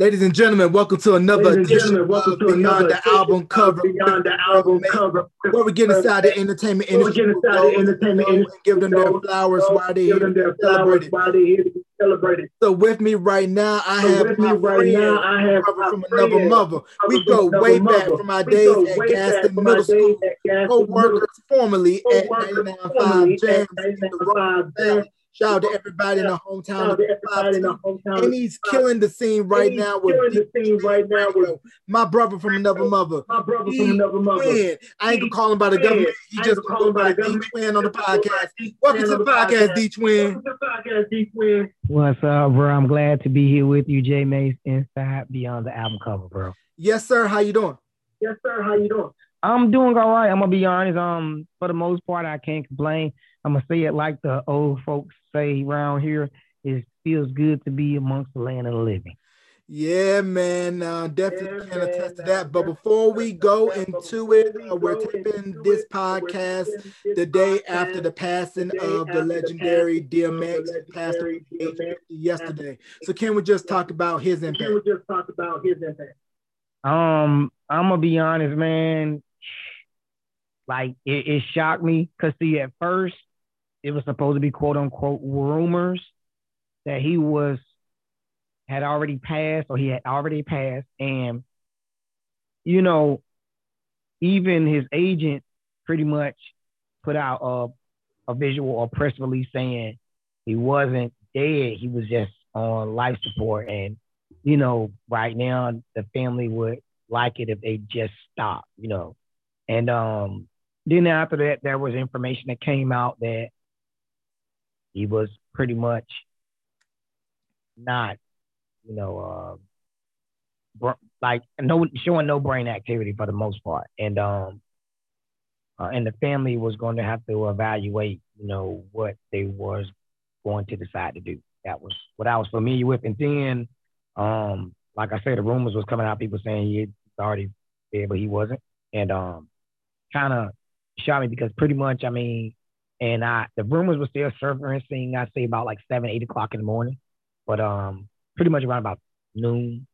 Ladies and gentlemen, welcome to another edition welcome of to Beyond another the Album Cover. Beyond the album cover. Where we get inside the entertainment Where we industry, get inside the entertainment and industry, give them their flowers while they give them their flowers while they here to be celebrated. So with me right now, I So have with my me right friend, now, I have from another mother. We go way back from our days at Gaston Middle School. at Gaston Middle Co-workers formerly at Co-workers 99.5 formerly at Jams in the 99.5 Rock Jams. Valley. Shout out to everybody in the Shout hometown. out to everybody in the hometown. And he's killing the scene right now with the scene right now with my brother from another mother. my brother from another mother. Twin. I ain't gonna call him by the government. He just ain't gonna gonna go call by him by the D government. Twin on the Just gonna go by podcast. Welcome to the the podcast, podcast. D Twin. Welcome to the podcast, D Twin. What's up, bro? I'm glad to be here with you, J Mace, inside Beyond the Album Cover, bro. Yes, sir. How you doing? Yes, sir. How you doing? I'm doing all right. I'm gonna be honest. Um, for the most part, I can't complain. I'm gonna say it like the old folks say around here. It feels good to be amongst the land of the living. Yeah, man. Uh, definitely Yeah, can attest to that. But before we go into it, uh, we're taping this podcast the day after the passing of the legendary DMX, who passed away at age 50 yesterday. So can we just talk about his impact? Can impact? we just talk about his impact? Um, I'm gonna be honest, man. Like it, it shocked me because see, at first it was supposed to be quote unquote rumors that he was had already passed or he had already passed, and you know, even his agent pretty much put out a a visual or press release saying he wasn't dead, he was just on life support, and you know, right now the family would like it if they just stopped, you know. And um then after that there was information that came out that he was pretty much not, you know, uh like no showing no brain activity for the most part. And um uh, and the family was going to have to evaluate, you know, what they was going to decide to do. That was what I was familiar with. And then um, like I said, the rumors was coming out, people saying he already dead, but he wasn't. And um, kind of shocked me because pretty much, I mean, and I the rumors were still surfacing. I'd say about like seven, eight o'clock in the morning, but um, pretty much around about noon.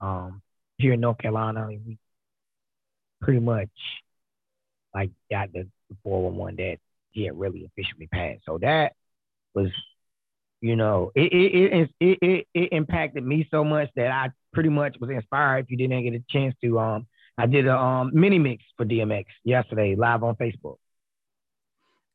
Um, here in North Carolina, we pretty much like got the four one one that he had really officially passed. So that was you know, it it, it it it it impacted me so much that I pretty much was inspired. If you didn't get a chance to, um, I did a um mini mix for DMX yesterday live on Facebook.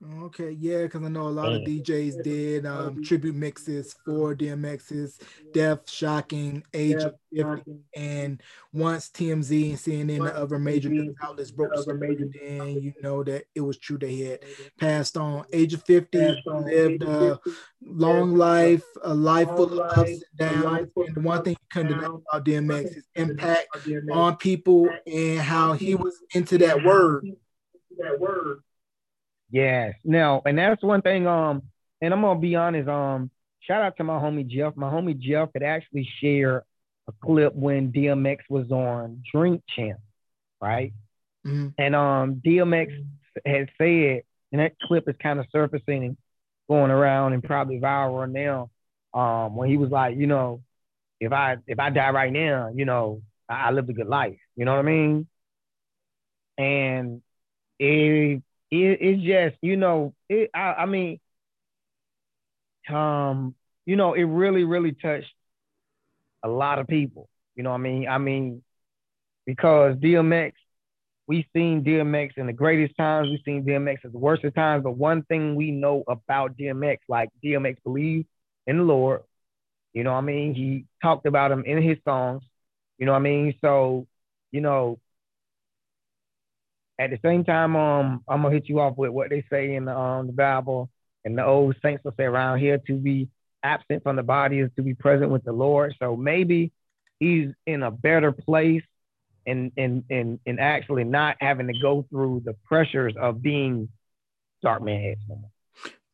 Okay, yeah, because I know a lot of DJs did um, tribute mixes for DMX's death, shocking, age of 50. And once TMZ and CNN and other major news outlets broke the major then you know that it was true that he had passed on. Age of 50, lived a long life, a life full of ups and downs. And the one thing you couldn't deny about DMX, his impact on people and how he was into that word. That word. Yes. Now, and that's one thing. Um, and I'm gonna be honest. Um, shout out to my homie Jeff. My homie Jeff had actually shared a clip when DMX was on Drink Champ, right? Mhm. And um, DMX had said, and that clip is kind of surfacing and going around and probably viral now. Um, when he was like, you know, if I if I die right now, you know, I, I lived a good life. You know what I mean? And it it, it's just you know it I, I mean um you know it really really touched a lot of people. You know i mean? I mean because dmx we've seen dmx in the greatest times. We've seen dmx at the worst of times. But one thing we know about dmx like dmx believes in the lord you know i mean? He talked about him in his songs. You know i mean? So you know at the same time, um, I'm gonna hit you off with what they say in the um the Bible and the old saints will say around here to be absent from the body is to be present with the Lord. So maybe he's in a better place and and and and actually not having to go through the pressures of being Dark Man X no more.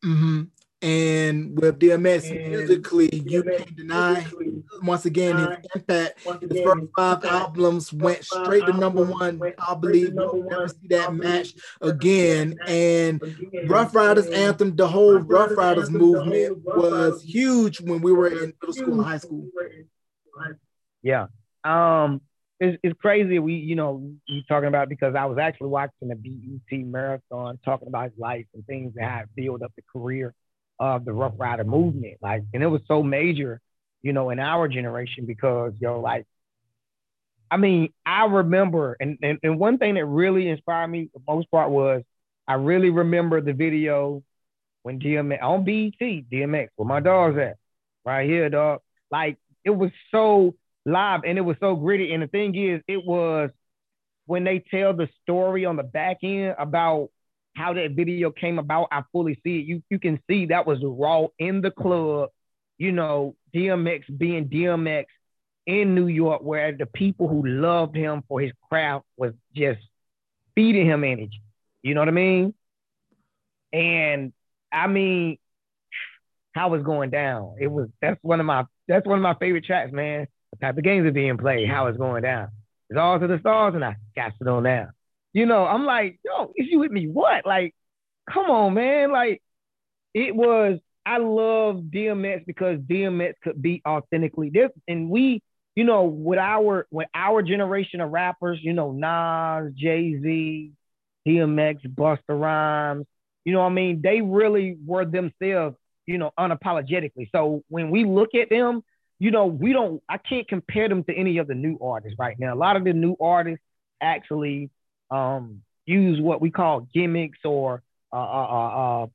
hmm And with DMX And musically, you can't deny musically, once again his impact. once His first five albums went five straight to number one. I straight believe to we'll never see that match we'll never see again. And again. Ruff Ryders And anthem, the whole Rough Rough Riders Riders anthem, movement was huge when we were in middle school and high school. when we were in high school. Yeah. Um, it's, it's crazy. We, you know, you talking about because I was actually watching the BET marathon talking about his life and things that had built up the career of the Ruff Ryder movement. Like, and it was so major, you know, in our generation because, yo, like, I mean, I remember, and, and, and one thing that really inspired me the most part was I really remember the video when DMX on BET, DMX, where my dog's at, right here, dog. Like, it was so live and it was so gritty. And the thing is, it was when they tell the story on the back end about how that video came about, I fully see it. You you can see that was raw in the club, you know, DMX being DMX in New York, where the people who loved him for his craft was just feeding him energy. You know what I mean? And I mean, how was going down? It was that's one of my that's one of my favorite tracks, man the type of games are being played, how it's going down. It's all to the stars, and I got to know now. You know, I'm like, yo, is you with me? What? Like, come on, man. Like, it was. I love DMX because DMX could be authentically this, and we, you know, with our with our generation of rappers, you know, Nas, Jay Z, DMX, Busta Rhymes, you know, what I mean, they really were themselves, you know, unapologetically. So when we look at them, you know, we don't, I can't compare them to any of the new artists right now. A lot of the new artists actually um, use what we call gimmicks or uh, uh, uh, uh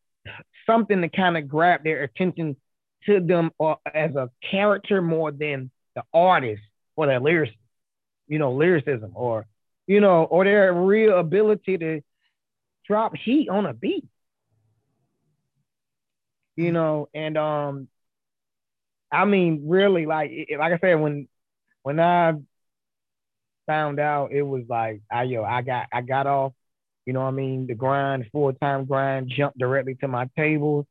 something to kind of grab their attention to them or as a character more than the artist or their lyrics, you know, lyricism or, you know, or their real ability to drop heat on a beat. You know, and um, I mean, really, like like I said, when when I found out, it was like, I yo, I got I got off, you know what I mean, the grind, full time grind, jumped directly to my table,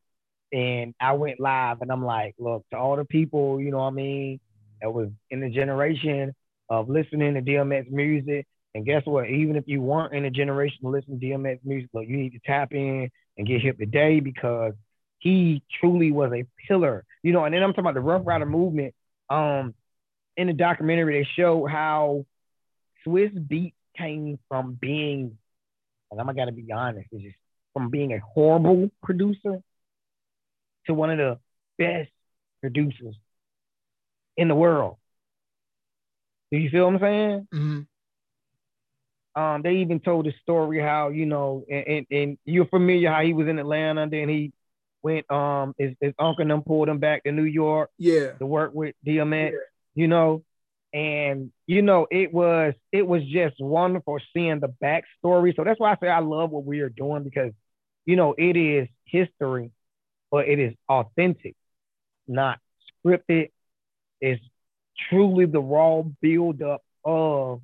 and I went live, and I'm like, look, to all the people, you know what I mean, that was in the generation of listening to DMX music. And guess what? Even if you weren't in a generation to listen to DMX music, look, you need to tap in and get hip today because he truly was a pillar, you know. And then I'm talking about the Ruff Ryder movement. Um, in the documentary, they show how Swizz Beat came from being, and I'm gotta be honest, it's just from being a horrible producer to one of the best producers in the world. Do you feel what I'm saying? Mm-hmm. Um, they even told the story how you know, and, and, and, you're familiar how he was in Atlanta, then he went um his, his uncle and them pulled him back to New York. Yeah. To work with DMX, yeah. you know. And you know, it was it was just wonderful seeing the backstory. So that's why I say I love what we are doing because you know it is history, but it is authentic, not scripted. It's truly the raw build up of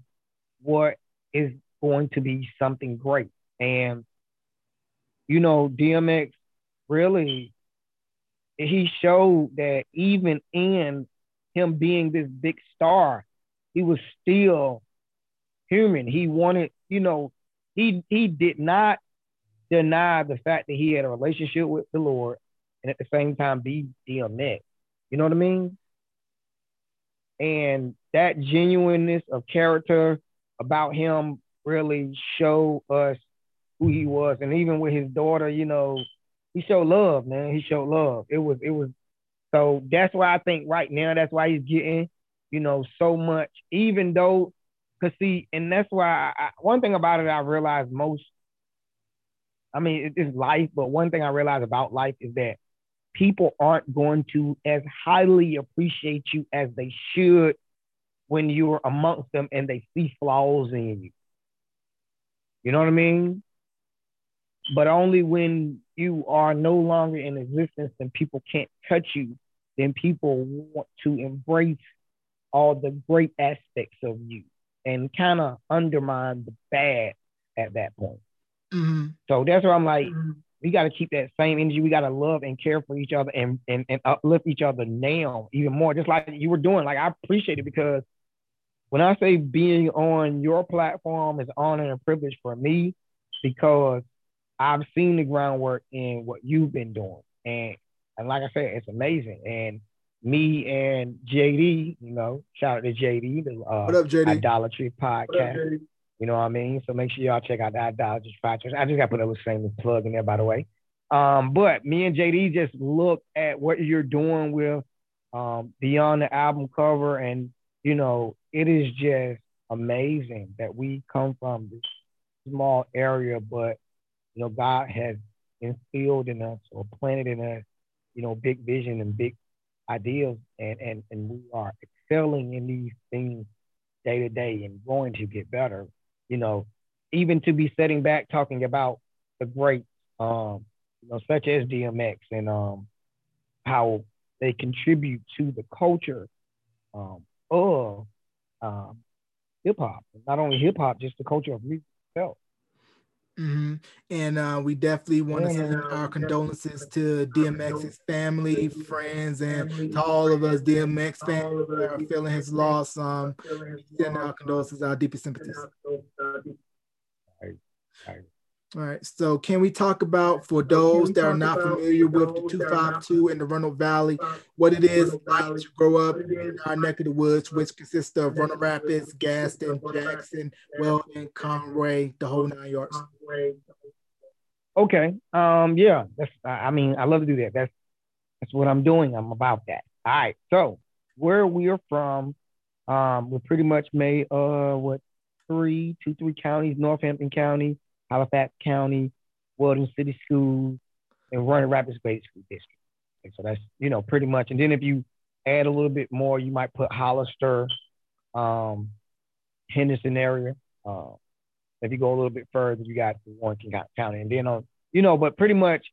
what is going to be something great. And you know, DMX really he showed that even in him being this big star, he was still human. He wanted, you know, he he did not deny the fact that he had a relationship with the Lord and at the same time be DMX. You know what I mean? And that genuineness of character about him really showed us who he was. And even with his daughter, you know, he showed love, man. He showed love. It was it was so that's why I think right now that's why he's getting, you know, so much. Even though, cause see, and that's why I, one thing about it I realized most. I mean, it's life, but one thing I realize about life is that people aren't going to as highly appreciate you as they should when you're amongst them and they see flaws in you. You know what I mean? But only when you are no longer in existence and people can't touch you, then people want to embrace all the great aspects of you and kind of undermine the bad at that point. Mm-hmm. So that's where I'm like, mm-hmm. we got to keep that same energy. We got to love and care for each other and, and, and uplift each other now even more, just like you were doing. Like, I appreciate it because when I say being on your platform is honor and privilege for me because I've seen the groundwork in what you've been doing, and and like I said, it's amazing. And me and JD, you know, shout out to JD, the uh, What up, JD? Idolatry Podcast. You know what I mean? So make sure y'all check out the Idolatry Podcast. I just got put a shameless plug in there, by the way. Um, but me and JD just look at what you're doing with um, beyond the album cover, and you know, it is just amazing that we come from this small area, but you know, God has instilled in us or planted in us, you know, big vision and big ideas, and and and we are excelling in these things day to day and going to get better. You know, even to be sitting back talking about the great, um, you know, such as DMX and um, how they contribute to the culture um, of um, hip hop. Not only hip hop, just the culture of music itself. Hmm And uh, we definitely want to send our condolences to DMX's family, friends, and to all of us DMX fans that are feeling his loss. Um, send our condolences, our deepest sympathies. Right, right. All right. So, can we talk about for those that are not familiar with the 252 in the Roanoke Valley, what it is like to grow up in our neck of the woods, which consists of Roanoke Rapids, Gaston, Jackson, Weldon, Conway, the whole nine yards? Okay. Um. Yeah. That's. I I mean, I love to do that. That's. That's what I'm doing. I'm about that. All right. So where we are from, um, we're pretty much made uh what three, two, three counties: Northampton County, Halifax County, Weldon City Schools, and Roanoke Rapids Grade School District. And so that's you know pretty much. And then if you add a little bit more, you might put Hollister, um, Henderson area. Uh, if you go a little bit further, you got Warrenton County, and then on you know, but pretty much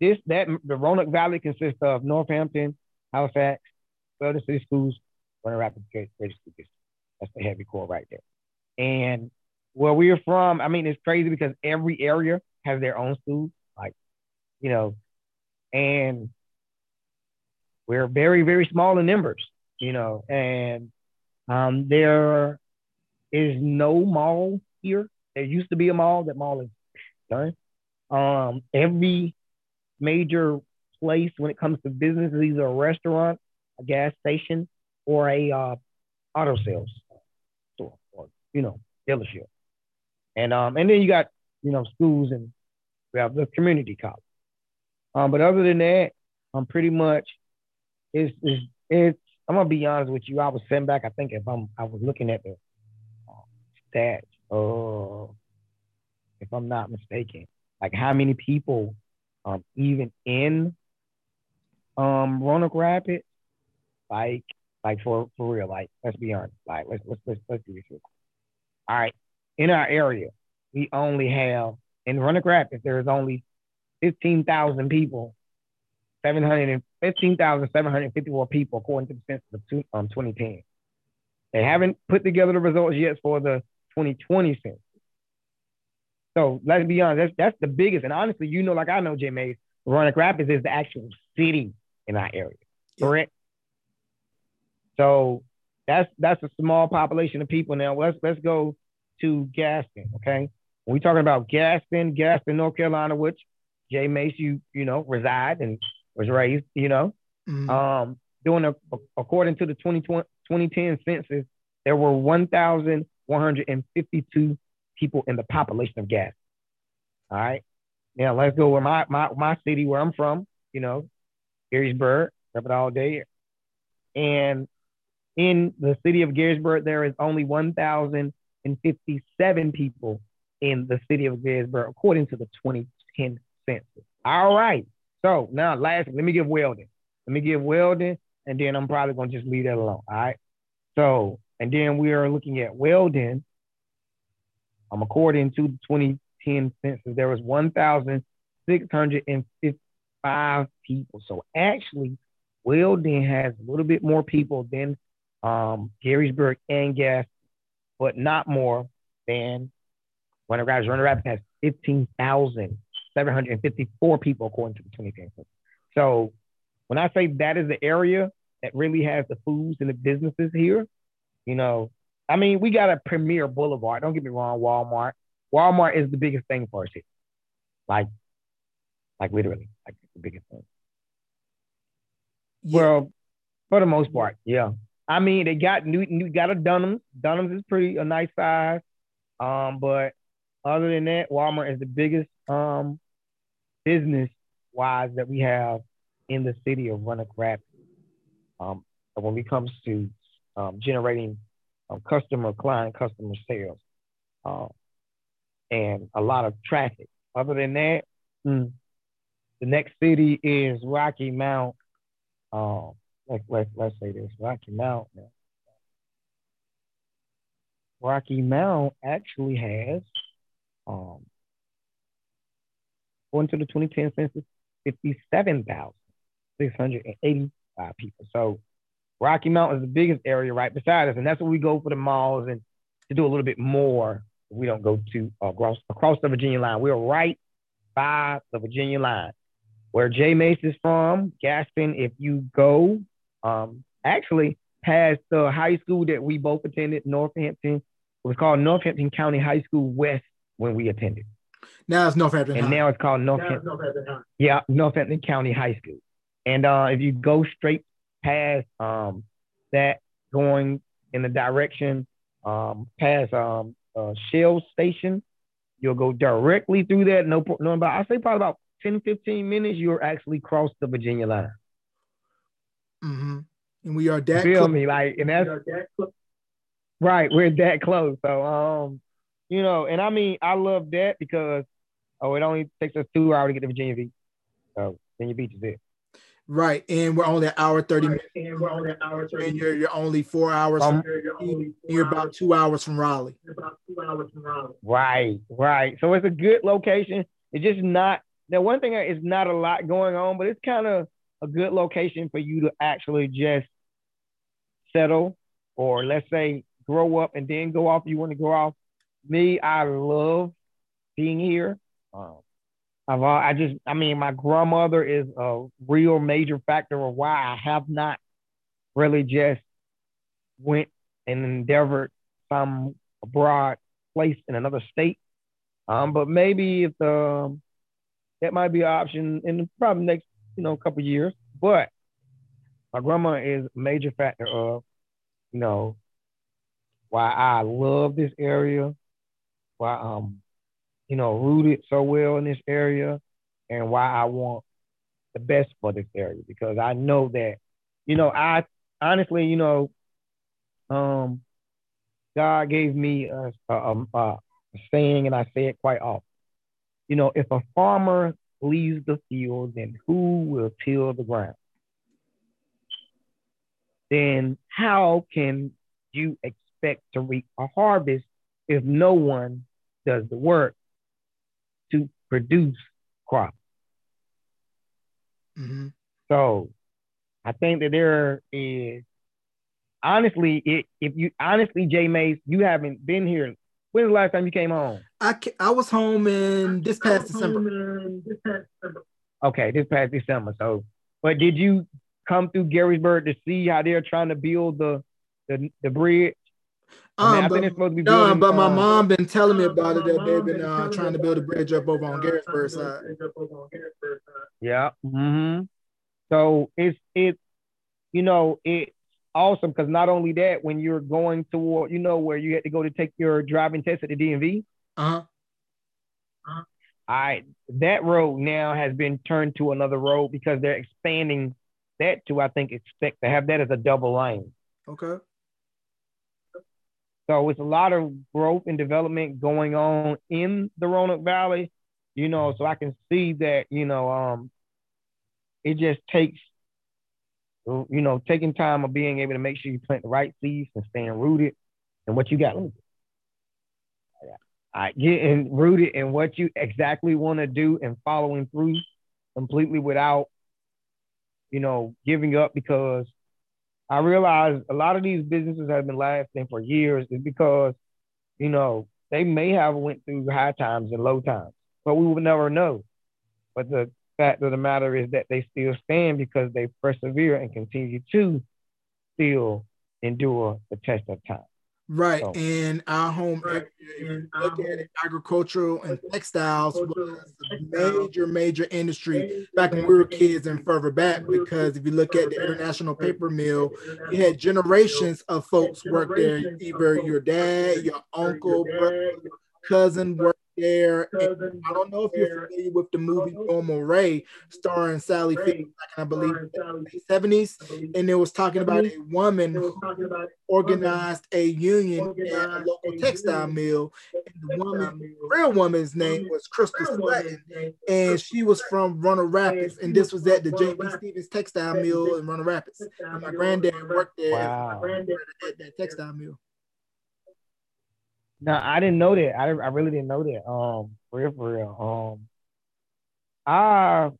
this that the Roanoke Valley consists of Northampton, Halifax, Weldon City Schools, Roanoke Rapids Grade School District. That's the heavy core right there. And where we're from, I mean, it's crazy because every area has their own schools, like you know, and we're very very small in numbers, you know, and um, there is no mall here. There used to be a mall. That mall is done. Um, every major place when it comes to business is either a restaurant, a gas station, or a uh, auto sales store, or you know, dealership. And um, and then you got you know schools and we have the community college. Um, but other than that, I'm pretty much it's it's, it's I'm gonna be honest with you. I was sitting back. I think if I'm I was looking at the uh, stats. Uh, if I'm not mistaken, like how many people um even in um Roanoke Rapids, like like for for real, like let's be honest, like let's let's let's, let's do this real quick. All right, in our area, we only have in Roanoke Rapids there is only fifteen thousand people, seven hundred and fifteen thousand seven hundred fifty-four people according to the census of two, um 2010. They haven't put together the results yet for the 2020 census. So let's be honest, that's that's the biggest. And honestly, you know, like I know, J Mace, Roanoke Rapids is the actual city in our area, Yeah. correct? So that's that's a small population of people. Now let's let's go to Gaston, okay? When we talking about Gaston, Gaston, North Carolina, which Jay Mace, you you know, reside and was raised, you know. Mhm. Um, doing a, according to the 2020, 2010 census, there were 1,152 people in the population of Gaston. All right. Now let's go where my my my city where I'm from, you know, Garysburg, rep it all day. And in the city of Garysburg, there is only 1,057 people in the city of Garysburg, according to the 2010 census. All right. So now, last, let me give Weldon. Let me give Weldon, and then I'm probably gonna just leave that alone. All right. So, and then we are looking at Weldon. Um, according to the 2010 census, there was 1,655 people. So actually, Weldon has a little bit more people than um, Garysburg and Gas, but not more than Roanoke Rapids. Roanoke Rapids has 15,754 people according to the 2010 census. So when I say that is the area that really has the foods and the businesses here, you know, I mean, we got a premier boulevard. Don't get me wrong, Walmart. Walmart is the biggest thing for us here. Like, like literally, like the biggest thing. Yeah. Well, For the most part, yeah. I mean, they got new, new got a Dunham's. Dunham's is pretty a nice size. Um, but other than that, Walmart is the biggest um business wise that we have in the city of Roanoke Rapids. Um, when it comes to um, generating um, customer client customer sales, um, and a lot of traffic. Other than that, mm, the next city is Rocky Mount. Um, like let's let's say this Rocky Mount. Rocky Mount actually has, um, according to the 2010 census, 57,685 people. So Rocky Mount is the biggest area right beside us, and that's where we go for the malls and to do a little bit more. We don't go to uh, across across the Virginia line. We're right by the Virginia line, where Jay Mace is from, Gaston. If you go, um, actually past the high school that we both attended, Northampton. It was called Northampton County High School West when we attended. Now it's Northampton. And High. now it's called Northampton. Northampton High. Yeah, Northampton County High School. And uh, if you go straight past um, that, going in the direction um, past um, uh, Shell Station, you'll go directly through that. No, no, about I say probably about 10, 15 minutes. You're actually cross the Virginia line. Mm-hmm. And we are that. Feel close. me, like, and that's You that close. Right, we're that close. So, um, you know, and I mean, I love that because oh, it only takes us two hours to get to Virginia Beach. So Virginia Beach is it. Right, and we're only an hour thirty minutes, And we're only an hour thirty. and you're you're only four hours. Um, from, You're, you're only and you're about two hours from Raleigh. you're about two hours from Raleigh. Right, right. So it's a good location. It's just not the one thing is not a lot going on, but it's kind of a good location for you to actually just settle, or let's say grow up and then go off. You want to go off. Me, I love being here. Um, I've I just I mean my grandmother is a real major factor of why I have not really just went and endeavored some abroad place in another state. Um, but maybe if um that might be an option in the probably next you know a couple years. But my grandma is a major factor of you know why I love this area, why um you know rooted so well in this area, and why I want the best for this area because I know that you know I honestly you know um God gave me a, a, a saying, and I say it quite often. You know, if a farmer leaves the field, then who will till the ground? Then how can you expect to reap a harvest if no one does the work to produce crops? Mm-hmm. So I think that there is honestly, it, if you honestly, Jay Mace, you haven't been here. When's the last time you came home? I I was home in this past was December. This past December. Okay, this past December. So, but did you come through Garysburg to see how they're trying to build the the, the bridge? I, mean, Um, I but, think it's supposed to be no, building, but my uh, mom been telling me about it that they've been been uh, trying to build a bridge up over on trying to Garysburg build a side. bridge up over on Garysburg side. Yeah. hmm So it's it's you know it's awesome because not only that, when you're going toward you know where you had to go to take your driving test at the DMV, Uh huh. I that road now has been turned to another road because they're expanding that to I think expect to have that as a double lane. Okay. So it's a lot of growth and development going on in the Roanoke Valley, you know, so I can see that, you know, um, it just takes, you know, taking time of being able to make sure you plant the right seeds and staying rooted in what you got. I getting rooted in what you exactly want to do and following through completely without, you know, giving up because I realize a lot of these businesses have been lasting for years is because, you know, they may have went through high times and low times, but we will never know. But the fact of the matter is that they still stand because they persevere and continue to still endure the test of time. Right. So- And our home Right. area, if you And look at it, agricultural and textiles was a major, major industry back when we were kids and further back because if you look at the International Paper Mill, you had generations of folks work there. Either your dad, your uncle, brother, cousin worked there. And I don't know if you're familiar with the movie Norma Rae, starring Sally Field I believe, in the 70s. And it was talking about a woman who organized a union at a local textile mill. And the woman, real woman's name was Crystal Sutton. And she was from Roanoke Rapids. And this was at the J.P. Stevens Textile Mill in Roanoke Rapids. And my granddad worked there Wow. at that textile mill. No, I didn't know that. I, I really didn't know that. Um, for real, for real. Um, I,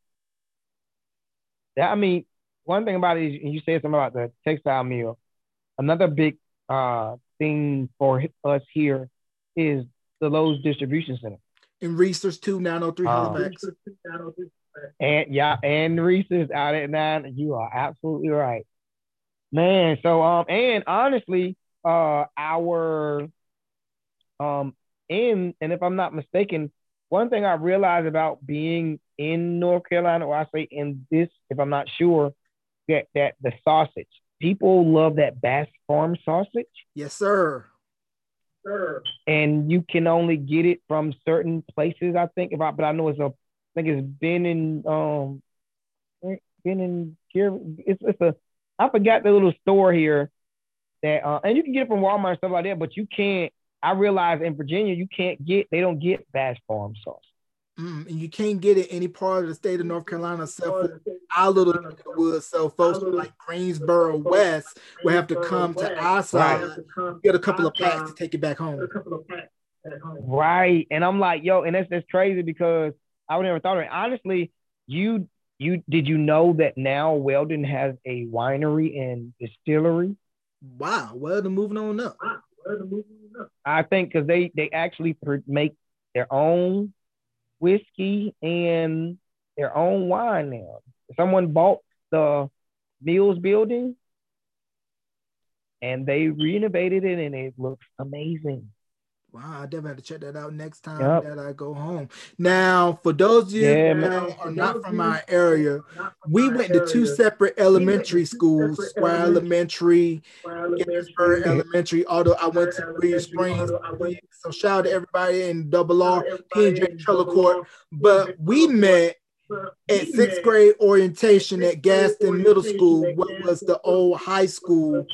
that, I mean, one thing about it is, you said something about the textile mill. Another big uh thing for us here is the Lowe's distribution center. In Reese's 2903 Uh, Halifax. And yeah, and Reese's out at nine. You are absolutely right, man. So um, and honestly, uh, our um, in and if I'm not mistaken, one thing I realized about being in North Carolina, or I say in this, if I'm not sure, that that the sausage. People love that Bass Farm sausage, Yes, sir. sir. and you can only get it from certain places. I think, if I, but I know it's a, I think it's been in um, been in here. It's it's a, I forgot the little store here that, uh, and you can get it from Walmart and stuff like that, but you can't. I realize in Virginia you can't get, they don't get Bass Farm sauce. Mm, and you can't get it any part of the state of North Carolina except for our little neck the woods. So folks from like Greensboro West will have to come to our side, get a couple of packs to take it back home. Right. And I'm like, yo, and that's that's crazy because I would never thought of it. Honestly, you you did you know that now Weldon has a winery and distillery? Wow. Well, then moving on up. I think because they they actually make their own whiskey and their own wine now. Someone bought the Mills building and they renovated it and it looks amazing. Wow, I definitely have to check that out next time Yep. that I go home. Now, for those of you Yeah, that man. are not from our area, we went to two separate elementary schools, Squire Elementary, Garysburg Elementary, although I went to William Springs. So shout out to everybody in Double R, P&J Trailer Court. But we met at sixth grade orientation at Gaston Middle School, what was the old high school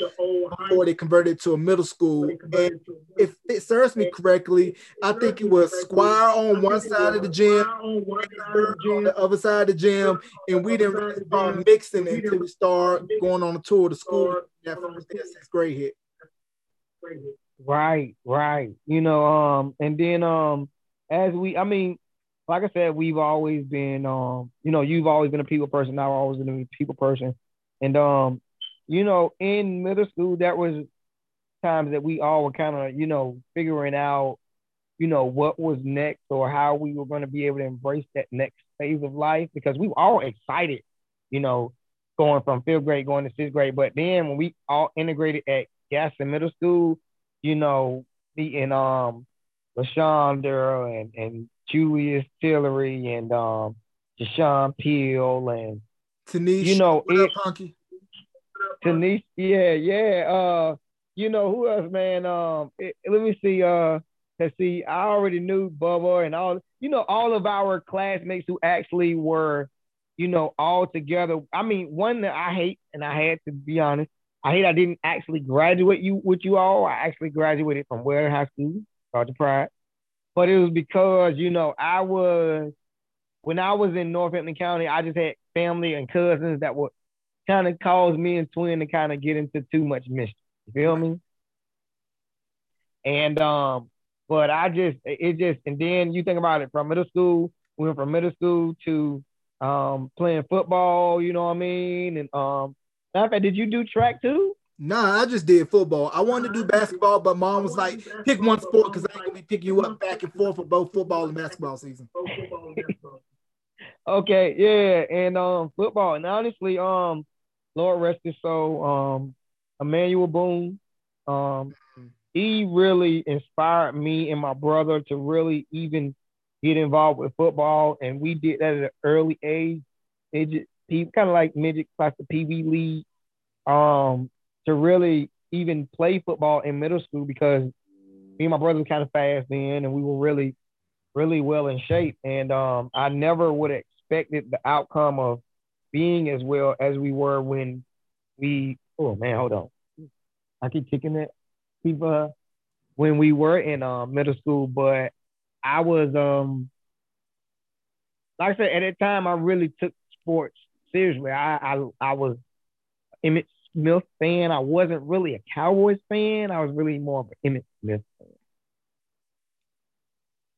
before they converted to a middle school. And if it serves me correctly, I think it was Squire on one side of the gym, Garysburg on the other side of the gym, and we didn't really start mixing until we started going on a tour of the school. That first day of sixth grade hit. Right, right. You know, um, and then um, as we, I mean, like I said, we've always been, um, you know, you've always been a people person. I've always been a people person, and um, you know, in middle school, that was times that we all were kind of, you know, figuring out, you know, what was next or how we were going to be able to embrace that next phase of life because we were all excited, you know, going from fifth grade going to sixth grade. But then when we all integrated at Gaston Middle School, you know, meeting um LaShonda and and Julius Tillery and um Deshaun Peel and Tanisha, You know, what up? Tanisha, yeah, yeah. Uh, you know who else, man? Um, it- let me see. Uh, let's see. I already knew Bubba and all. You know, all of our classmates who actually were, you know, all together. I mean, one that I hate, and I had to be honest, I hate I didn't actually graduate you with you all. I actually graduated from Ware High School, Sergeant Pride, but it was because you know I was when I was in Northampton County, I just had family and cousins that would kind of cause me and Twin to kind of get into too much mischief. You feel me? And um, but I just it just and then you think about it from middle school, we went from middle school to um playing football, you know what I mean? And um matter of fact, did you do track too? Nah, I just did football. I wanted to do basketball, but mom was like, pick one sport because I ain't gonna be picking you up back and forth for both football and basketball season. Okay, yeah, and um football. And honestly, um, Lord rest his soul, um, Emmanuel Boone, um, he really inspired me and my brother to really even get involved with football, and we did that at an early age. It just kind of like midget class the PV league, um, to really even play football in middle school because me and my brother were kind of fast then, and we were really, really well in shape. And um, I never would have expected the outcome of being as well as we were when we. Oh man, hold on. I keep kicking it. People, uh, when we were in uh, middle school, but I was um like I said at that time I really took sports seriously. I I I was Emmitt Smith fan. I wasn't really a Cowboys fan. I was really more of an Emmitt Smith fan.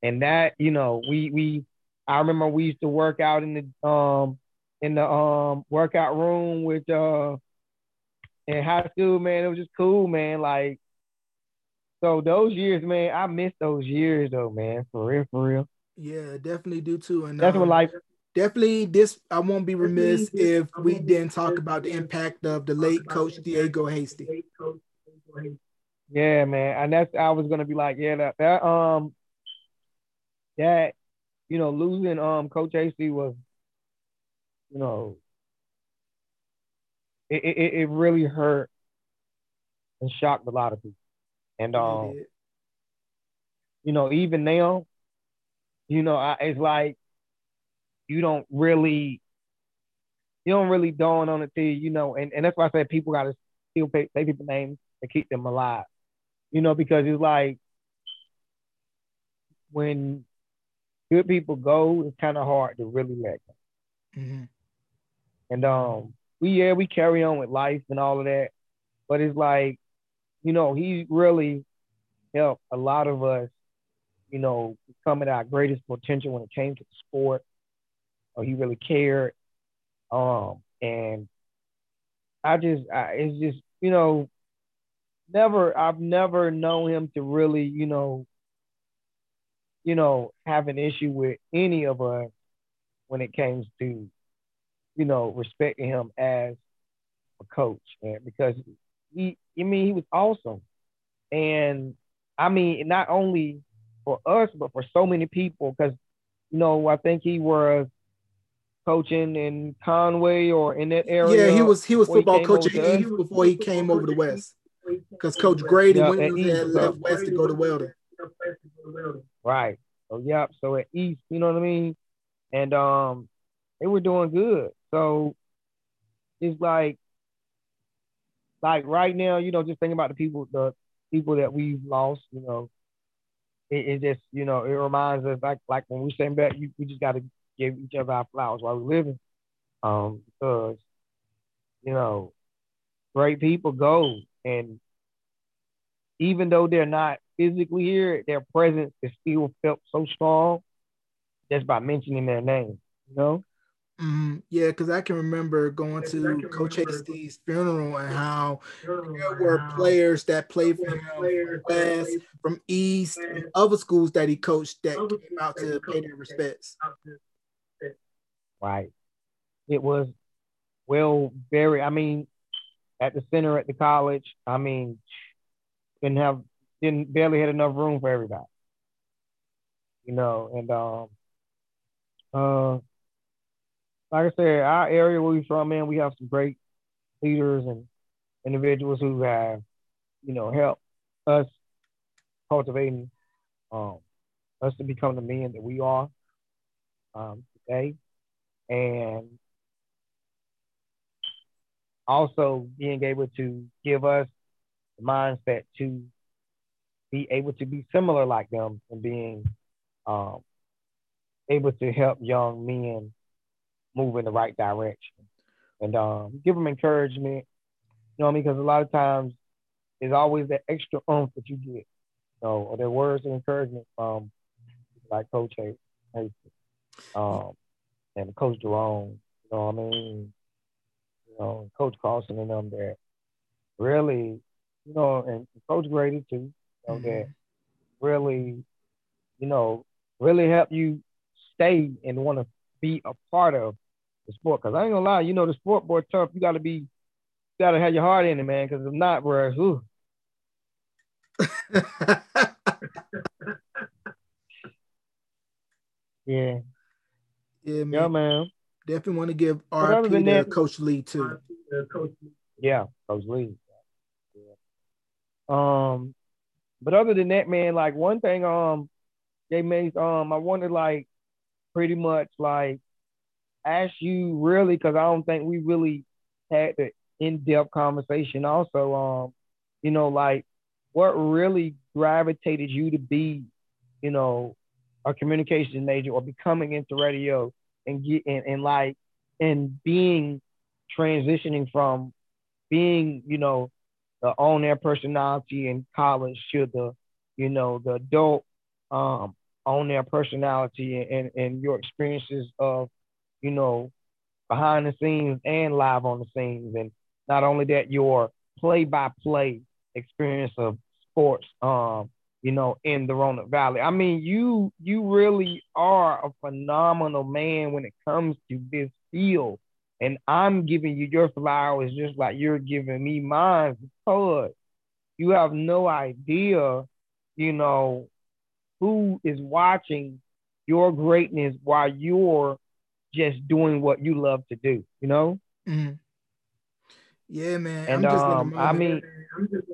And that, you know, we we I remember we used to work out in the um in the um workout room with uh in high school, man. It was just cool, man. Like so those years, man, I miss those years though, man. For real, for real. Yeah, definitely do too. And that's um, what life definitely this I won't be remiss if we didn't talk about the impact of the late coach Diego Hasty. Yeah, man. And that's I was gonna be like, yeah, that, that um that you know, losing um Coach Hasty was, you know, it, it, it really hurt and shocked a lot of people. And um, you know, even now, you know, I, it's like you don't really, you don't really dawn on it to you, know, and, and that's why I said people gotta still pay, say people names to keep them alive, you know, because it's like when good people go, it's kind of hard to really let go. Mm-hmm. And um, we yeah we carry on with life and all of that, but it's like you know, he really helped a lot of us, you know, become at our greatest potential when it came to the sport. Or he really cared. Um, and I just, I, it's just, you know, never, I've never known him to really, you know, you know, have an issue with any of us when it comes to, you know, respecting him as a coach, man, because he, I mean, he was awesome. And I mean, not only for us, but for so many people, because, you know, I think he was coaching in Conway or in that area. Yeah, he was he was football coach at East before he came over to West. Because Coach Grady yeah, went had left West to go to Weldon. Right. So yep. So at East, you know what I mean? And um they were doing good. So it's like like right now, you know, just thinking about the people, the people that we've lost, you know, it, it just, you know, it reminds us like like when we send back, you, we just got to give each other our flowers while we're living, um, because, you know, great people go, and even though they're not physically here, their presence is still felt so strong just by mentioning their name, you know. Mm-hmm. Yeah, because I can remember going to Coach Hasty's funeral and how there were players that played for him from from East, and other schools that he coached that came out to pay their respects. Right. It was well, very. I mean, at the center at the college, I mean, didn't have didn't barely had enough room for everybody. You know, and um, uh like I said, our area where we're from, man, we have some great leaders and individuals who have, you know, helped us cultivating um, us to become the men that we are um, today. And also being able to give us the mindset to be able to be similar like them and being um, able to help young men move in the right direction and um, give them encouragement. You know what I mean? Because a lot of times there's always that extra oomph that you get. You know, or the words of encouragement from like Coach Hayes, um, and Coach Jerome. You know what I mean? You know, Coach Carlson and them that really, you know, and Coach Grady too. You know mm-hmm. that really, you know, really help you stay and want to be a part of the sport. Cause I ain't gonna lie, you know the sport boy tough. You gotta be, you gotta have your heart in it, man. Cause if not, bro, ooh. Yeah. Yeah, man. Yeah, man. Definitely want to give RP to Coach Lee too. Yeah, Coach Lee. Yeah. Um, but other than that, man, like one thing, um, they made, um, I wanted like pretty much like ask you really because I don't think we really had the in-depth conversation. Also, um, you know, like what really gravitated you to be, you know, a communication major or becoming into radio and get and, and like and being transitioning from being, you know, the on air personality in college to the, you know, the adult um on air personality and, and your experiences of, you know, behind the scenes and live on the scenes. And not only that, your play by play experience of sports, um, you know, in the Roanoke Valley. I mean, you you really are a phenomenal man when it comes to this field. And I'm giving you your flowers just like you're giving me mine because you have no idea, you know, who is watching your greatness while you're just doing what you love to do, you know? Mhm. Yeah, man. And I'm just um, I mean, I'm just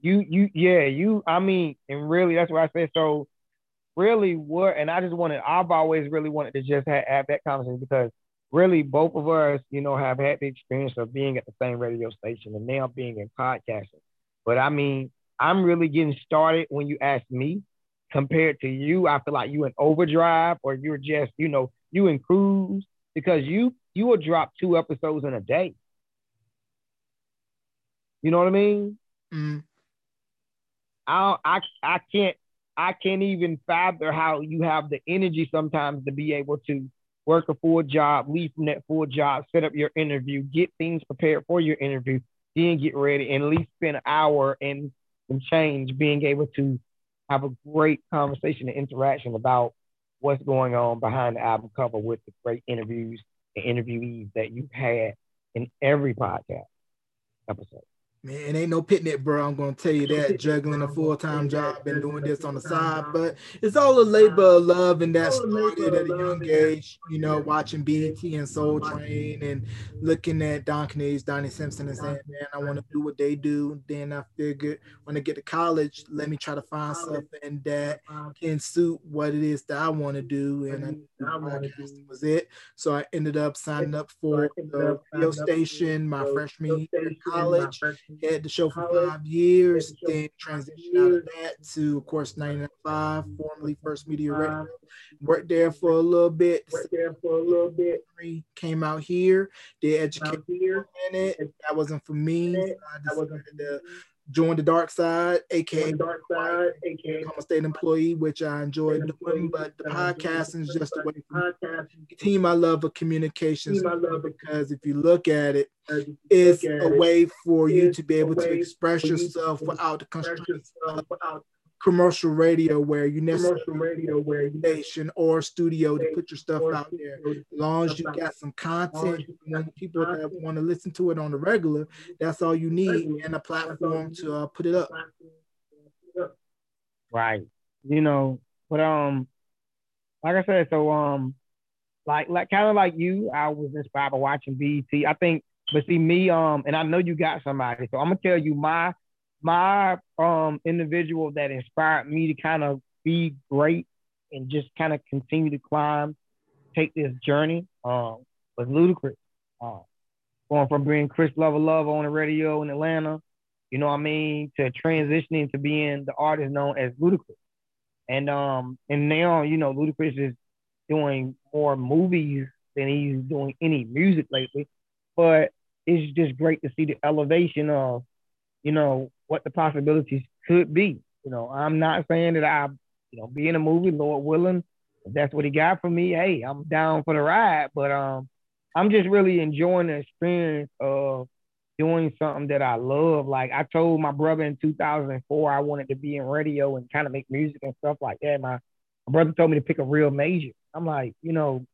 you you yeah you i mean and really that's what i said so really what and i just wanted i've always really wanted to just have, have that conversation because really both of us you know have had the experience of being at the same radio station and now being in podcasting. But i mean i'm really getting started when you ask me compared to you. I feel like you in overdrive or you're just you know you in cruise because you you will drop two episodes in a day. You know what i mean? Mhm. I I I can't I can't even fathom how you have the energy sometimes to be able to work a full job, leave from that full job, set up your interview, get things prepared for your interview, then get ready, and at least spend an hour and some change being able to have a great conversation and interaction about what's going on behind the album cover with the great interviews and interviewees that you've had in every podcast episode. Man, it ain't no picnic, bro. I'm gonna tell you that. Juggling a full time job and doing this on the side, but it's all a labor of love, and that started at a young age. You know, watching BET and Soul Train, and looking at Don Cornelius, Donnie Simpson, and saying, "Man, I want to do what they do." Then I figured, when I get to college, let me try to find something that can suit what it is that I want to do, and I podcasting was it. So I ended up signing up for the radio station my freshman year in college had the show for five years, then transitioned out of that to, of course, uh, 995, formerly First Media uh, Radio. Worked there for a little bit. worked there for a little bit. Came out here, did education here, in it. That wasn't for me. So I that wasn't decided to join the dark side, aka dark side, aka become a state employee, which I enjoy doing. But the podcasting is just a way for me podcast. to continue my love of communications. Team I love. Because if you look at it, it's a way for you to be able to express for you to yourself be able to without the constraints commercial radio where you necessarily commercial radio where you station or studio to put your stuff out there. As long as you got some content, you you know, got people that want to listen to it on the regular, that's all you need and a platform to uh, put it up. Right. You know, but um, like I said, so um, like like kind of like you, I was inspired by watching BET. I think, but see me um, and I know you got somebody, so I'm gonna tell you my my um individual that inspired me to kind of be great and just kind of continue to climb, take this journey um was Ludacris. Um, going from being Chris Lova Lova on the radio in Atlanta, you know what I mean, to transitioning to being the artist known as Ludacris. And um and now, you know, Ludacris is doing more movies than he's doing any music lately. But it's just great to see the elevation of, you know, what the possibilities could be. You know, I'm not saying that I, you know, be in a movie, Lord willing, if that's what he got for me, hey, I'm down for the ride. But um I'm just really enjoying the experience of doing something that I love. Like I told my brother in 2004, I wanted to be in radio and kind of make music and stuff like that. My, my brother told me to pick a real major. I'm like, you know,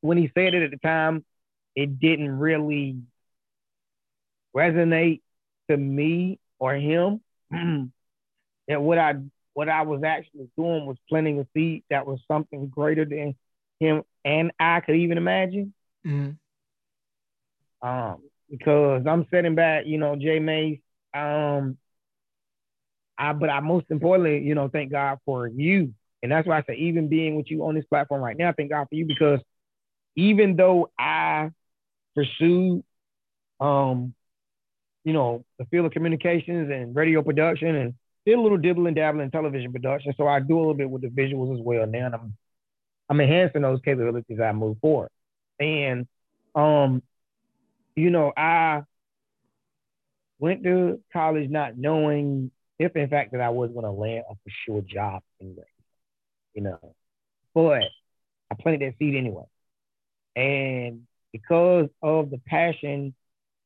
when he said it at the time, it didn't really resonate to me or him. that what I what I was actually doing was planting a seed that was something greater than him and I could even imagine. Mm-hmm. Um, because I'm sitting back, you know, J Mace, um, I but I most importantly, you know, thank God for you. And that's why I say even being with you on this platform right now, thank God for you because even though I pursued um, you know, the field of communications and radio production and did a little dibble and dabble in television production. So I do a little bit with the visuals as well. Now and I'm I'm enhancing those capabilities as I move forward. And um, you know, I went to college not knowing if in fact that I was gonna land a for sure job anyway. You know. But I planted that seed anyway. And because of the passion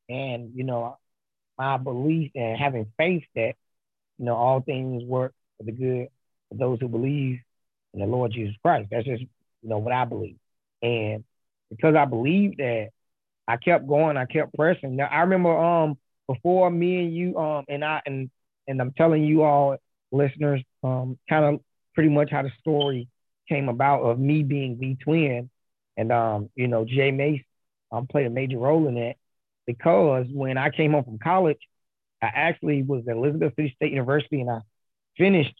and you know my belief and having faith that you know all things work for the good for those who believe in the Lord Jesus Christ. That's just you know what I believe, and because I believe that, I kept going. I kept pressing. Now I remember um before me and you um and I and and I'm telling you all listeners um kind of pretty much how the story came about of me being the twin and um you know J Mace um played a major role in that because when I came home from college, I actually was at Elizabeth City State University and I finished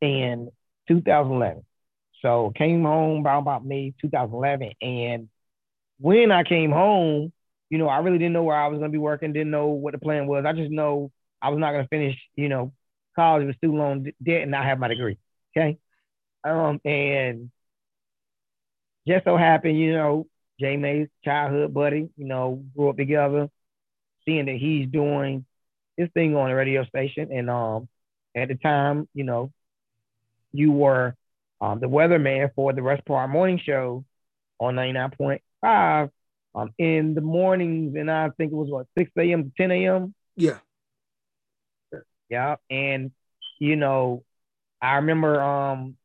in 2011. So came home about, about May 2011. And when I came home, you know, I really didn't know where I was going to be working, didn't know what the plan was. I just know I was not going to finish, you know, college with student loan debt and not have my degree. Okay. Um, and just so happened, you know, J Mace childhood buddy, you know, grew up together, seeing that he's doing his thing on the radio station. And um, at the time, you know, you were um, the weatherman for the Rush Park Morning Show on 99.5 um, in the mornings. And I think it was what, 6 a.m. to 10 a.m.? Yeah. Yeah. And, you know, I remember um,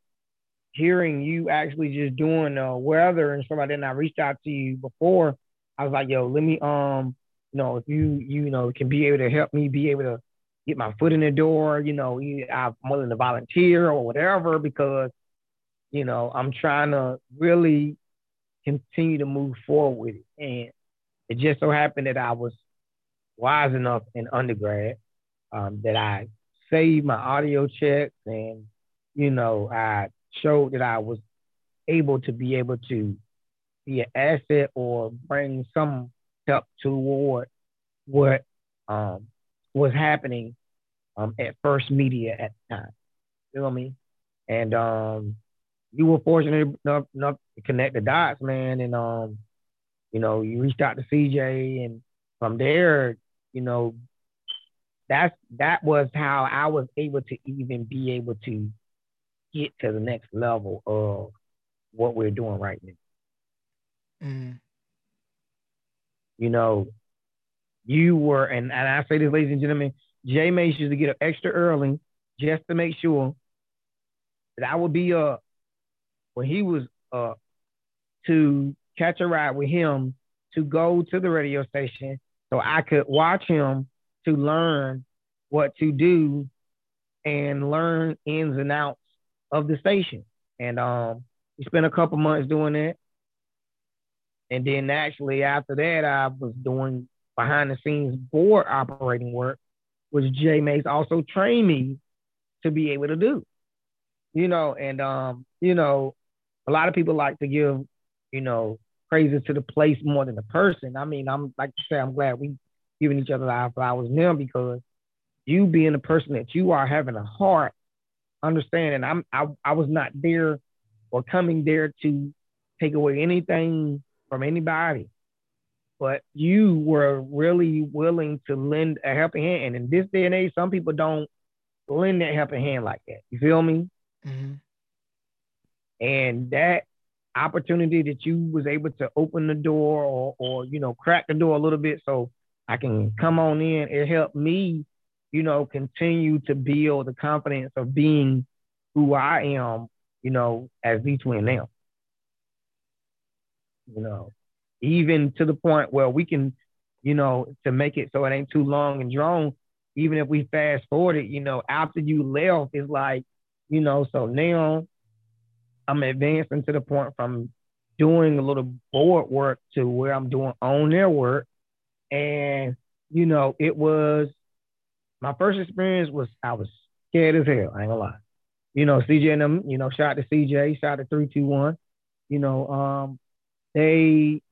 hearing you actually just doing uh, weather and like that, and I reached out to you before. I was like, yo, let me um, you know, if you you know can be able to help me be able to get my foot in the door, you know, I'm willing to volunteer or whatever because, you know, I'm trying to really continue to move forward with it. And it just so happened that I was wise enough in undergrad um, that I saved my audio checks and, you know, I showed that I was able to be able to be an asset or bring some help toward what um, was happening um, at First Media at the time. You know I mean? And um, you were fortunate enough, enough to connect the dots, man. And um, you know, you reached out to CJ, and from there, you know, that's that was how I was able to even be able to get to the next level of what we're doing right now. Mm. You know, you were, and, and I say this, ladies and gentlemen, J Mace used to get up extra early just to make sure that I would be up when he was up to catch a ride with him to go to the radio station so I could watch him to learn what to do and learn ins and outs of the station. And um, we spent a couple months doing that. And then actually after that, I was doing behind the scenes board operating work, which J Mace also trained me to be able to do. You know, and um, you know, a lot of people like to give, you know, praises to the place more than the person. I mean, I'm like to say, I'm glad we giving each other our flowers now because you being the person that you are having a heart understanding I'm I, I was not there or coming there to take away anything from anybody. But you were really willing to lend a helping hand. And in this day and age, some people don't lend that helping hand like that. You feel me? Mm-hmm. And that opportunity that you was able to open the door or or you know crack the door a little bit so I can come on in, it helped me you know, continue to build the confidence of being who I am, you know, as the twin now. You know, even to the point where we can, you know, to make it so it ain't too long and drawn, even if we fast forward it, you know, after you left, it's like, you know, so now I'm advancing to the point from doing a little board work to where I'm doing on their work. And, you know, it was my first experience was I was scared as hell. I ain't gonna lie. You know, CJ and them, you know, shout out to CJ, shout out to 321. You know, um, they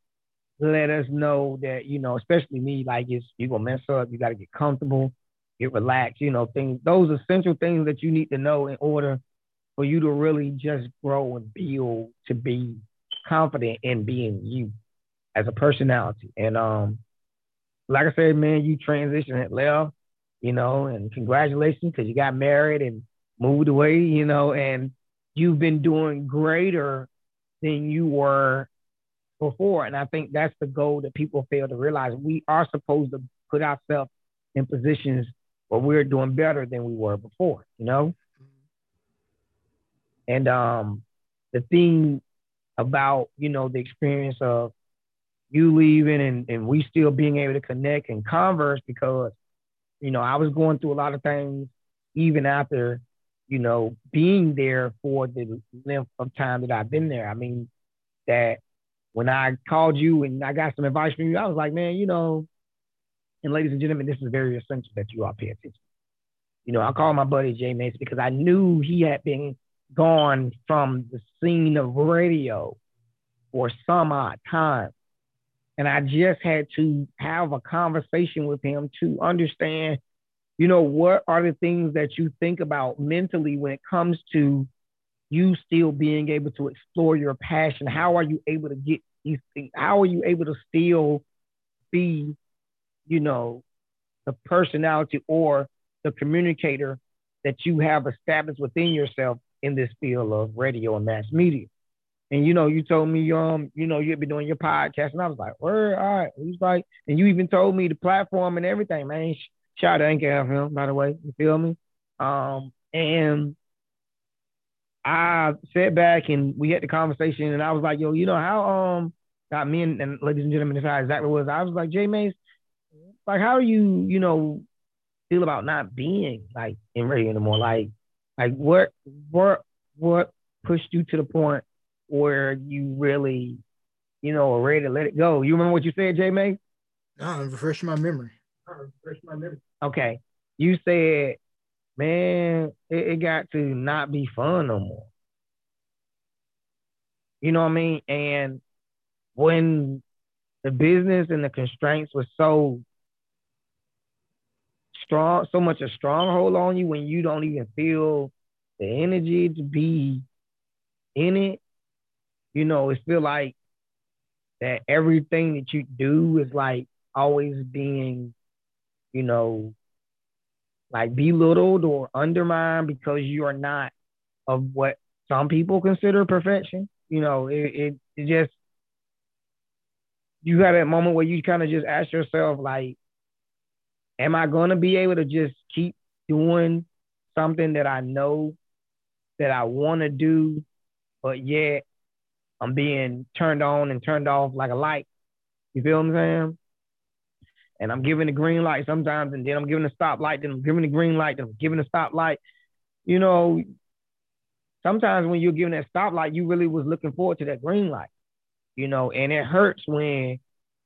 let us know that, you know, especially me, like it's you gonna mess up, you gotta get comfortable, get relaxed, you know, things those essential things that you need to know in order for you to really just grow and build to be confident in being you as a personality. And um, like I said, man, you transitioned it left, you know, and congratulations because you got married and moved away, you know, and you've been doing greater than you were before. And I think that's the goal that people fail to realize. We are supposed to put ourselves in positions where we're doing better than we were before, you know? And um, the thing about, you know, the experience of you leaving and, and we still being able to connect and converse because, you know, I was going through a lot of things even after, you know, being there for the length of time that I've been there. I mean, that when I called you and I got some advice from you, I was like, man, you know, and ladies and gentlemen, this is very essential that you all pay attention. You know, I called my buddy Jay Mason because I knew he had been gone from the scene of radio for some odd time. And I just had to have a conversation with him to understand, you know, what are the things that you think about mentally when it comes to you still being able to explore your passion? How are you able to get these things? How are you able to still be, you know, the personality or the communicator that you have established within yourself in this field of radio and mass media. And you know, you told me, um, you know, you'd be doing your podcast, and I was like, "Word, all right." He's like, and you even told me the platform and everything, man. Shout out to him, by the way. You feel me? Um, and I sat back and we had the conversation, and I was like, "Yo, you know how um got me and, and ladies and gentlemen, this how exactly was." I was like, "J Mace, like, how do you, you know, feel about not being like in radio anymore? Like, like what what what pushed you to the point where you really, you know, are ready to let it go? You remember what you said, Jay May? No, refresh my memory. refresh my memory. Okay. You said, man, it, it got to not be fun no more. You know what I mean? And when the business and the constraints were so strong, so much a stronghold on you when you don't even feel the energy to be in it. You know, it feel like that everything that you do is like always being, you know, like belittled or undermined because you are not of what some people consider perfection. You know, it, it, it just you had that moment where you kind of just ask yourself like, am I going to be able to just keep doing something that I know that I want to do, but yet I'm being turned on and turned off like a light? You feel what I'm saying? And I'm giving the green light sometimes, and then I'm giving a stoplight, then I'm giving the green light, then I'm giving a stoplight. You know, sometimes when you're giving that stoplight, you really was looking forward to that green light. You know, and it hurts when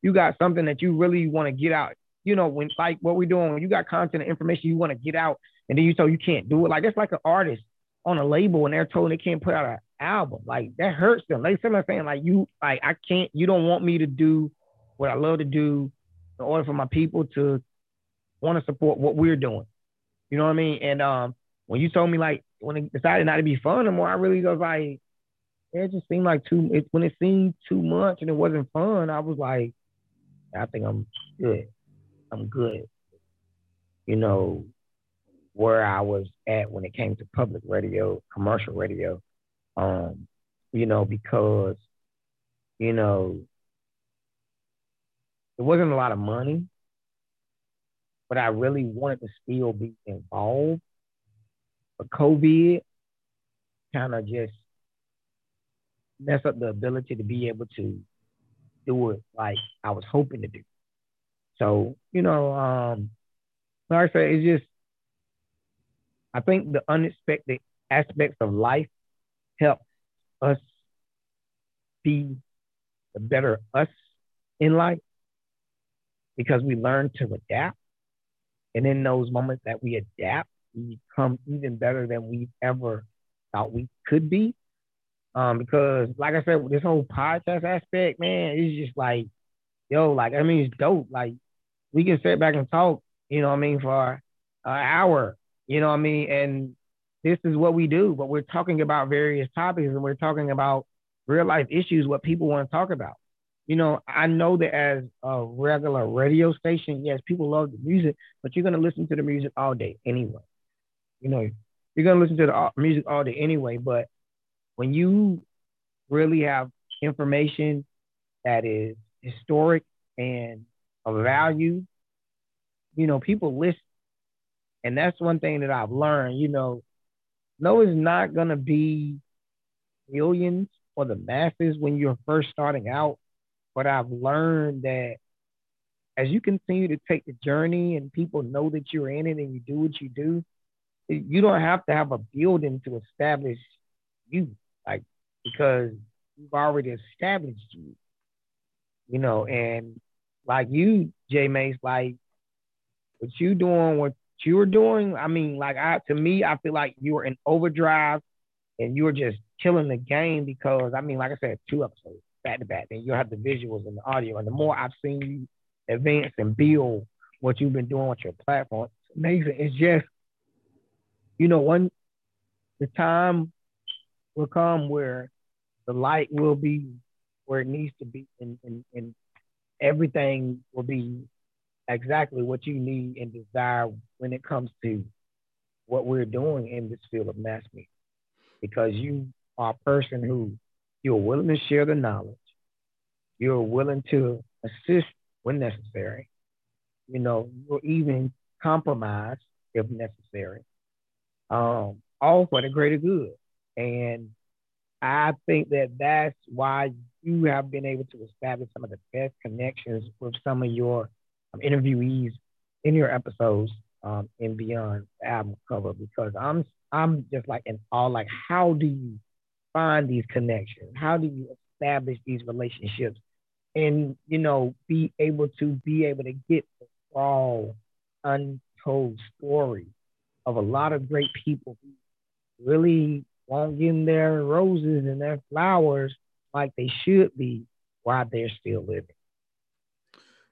you got something that you really want to get out you know, when like what we're doing, when you got content and information you want to get out, and then you tell you can't do it. Like it's like an artist on a label and they're told they can't put out an album. Like that hurts them. They similar saying like you like I can't. You don't want me to do what I love to do in order for my people to want to support what we're doing. You know what I mean? And um, when you told me like when it decided not to be fun anymore, I really was like, it just seemed like too. It, when it seemed too much and it wasn't fun, I was like, I think I'm good. I'm good. You know, where I was at when it came to public radio, commercial radio. Um, you know, because, you know, it wasn't a lot of money, but I really wanted to still be involved. But COVID kind of just messed up the ability to be able to do it like I was hoping to do. So, you know, um, like I say, it's just I think the unexpected aspects of life help us be the better us in life because we learn to adapt. And in those moments that we adapt, we become even better than we ever thought we could be. Um, because like I said, this whole podcast aspect, man, it's just like, yo, like I mean, it's dope. Like we can sit back and talk, you know what I mean, for an hour, you know what I mean, and this is what we do. But we're talking about various topics, and we're talking about real life issues, what people want to talk about. You know, I know that as a regular radio station, yes, people love the music, but you're gonna listen to the music all day anyway. You know, you're gonna listen to the uh, music all day anyway, but when you really have information that is historic and of value, you know, people listen. And that's one thing that I've learned, you know, no, it's not gonna be millions for the masses when you're first starting out. But I've learned that as you continue to take the journey and people know that you're in it and you do what you do, you don't have to have a building to establish you like because you've already established you, you know, and like you, J Mace, like what you doing, what you were doing. I mean, like I to me, I feel like you were in overdrive and you were just killing the game because I mean, like I said, two episodes back to back, and you have the visuals and the audio. And the more I've seen you advance and build what you've been doing with your platform, it's amazing. It's just, you know, one the time will come where the light will be where it needs to be and, and, and everything will be exactly what you need and desire when it comes to what we're doing in this field of mass media. Because you are a person who you're willing to share the knowledge. You're willing to assist when necessary. You know you'll even compromise if necessary. Um, all for the greater good. And I think that that's why you have been able to establish some of the best connections with some of your interviewees in your episodes um, and beyond the album cover because I'm I'm just like in awe. Like, how do you find these connections? How do you establish these relationships? And you know, be able to be able to get the raw, untold story of a lot of great people who really won't them their roses and their flowers like they should be while they're still living.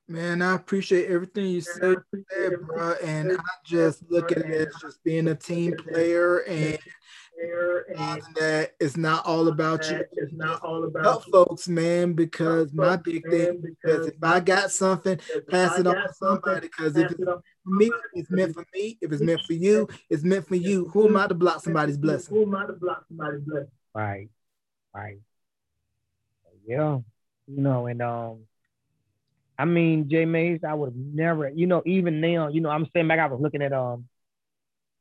Man, I appreciate everything you said, there, bro. And I just look at it as just being a team player and and that it's not all about you. It's not all about help folks, man. Because my big thing is if I got something, pass it on to somebody. Because if it's for me, it's meant for me. If it's meant for you, it's meant for you. Who am I to block somebody's blessing? Who am I to block somebody's blessing? Right, right. Yeah, you know, and um I mean, J Mace, I would have never, you know, even now, you know, I'm saying back, I was looking at um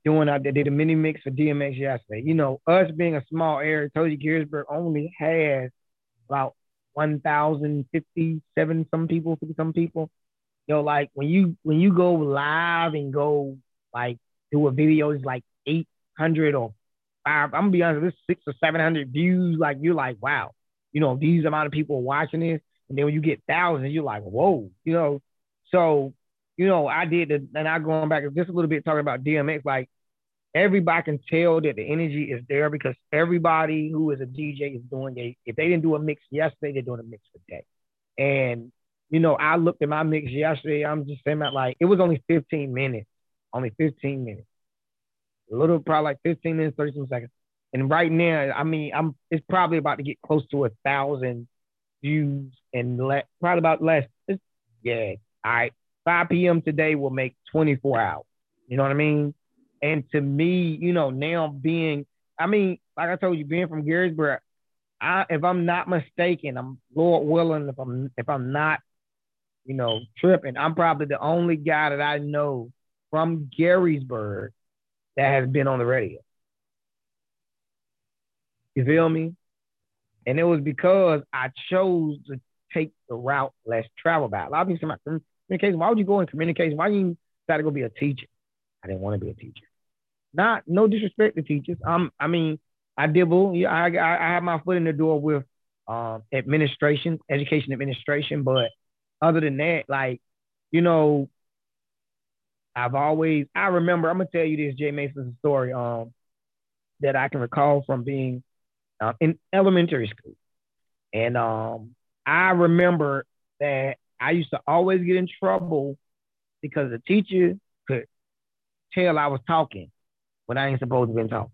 doing I did a mini mix for DMX yesterday. You know, us being a small area, Tozy Garysburg only has about 1,057 some people, 50 some people. You know, like when you when you go live and go like do a video, it's like 800 or five. I'm gonna be honest, this six or 700 views. Like you're like, wow, you know, these amount of people watching this. And then when you get thousands, you're like, whoa, you know. So, you know, I did the, and I going back just a little bit talking about DMX, like everybody can tell that the energy is there because everybody who is a DJ is doing a, if they didn't do a mix yesterday, they're doing a mix today. And, you know, I looked at my mix yesterday. I'm just saying that like, it was only 15 minutes, only 15 minutes, a little, probably like 15 minutes, 32 seconds. And right now, I mean, I'm, it's probably about to get close to a thousand views and let probably about less. Yeah, all right. 5 p.m. today will make 24 hours. You know what I mean? And to me, you know, now being, I mean, like I told you, being from Garysburg, I, if I'm not mistaken, I'm Lord willing, if I'm if I'm not, you know, tripping, I'm probably the only guy that I know from Garysburg that has been on the radio. You feel me? And it was because I chose to take the route less traveled by. A lot of people say, communication, why would you go in communication? Why you decided to go be a teacher. I didn't want to be a teacher. Not no disrespect to teachers. Um, I mean, I dibble. Yeah, I, I, I have my foot in the door with um administration, education administration, but other than that, like, you know, I've always I remember, I'm gonna tell you this Jay Mason's story um that I can recall from being uh, in elementary school. And um I remember that I used to always get in trouble because the teacher could tell I was talking when I ain't supposed to be talking.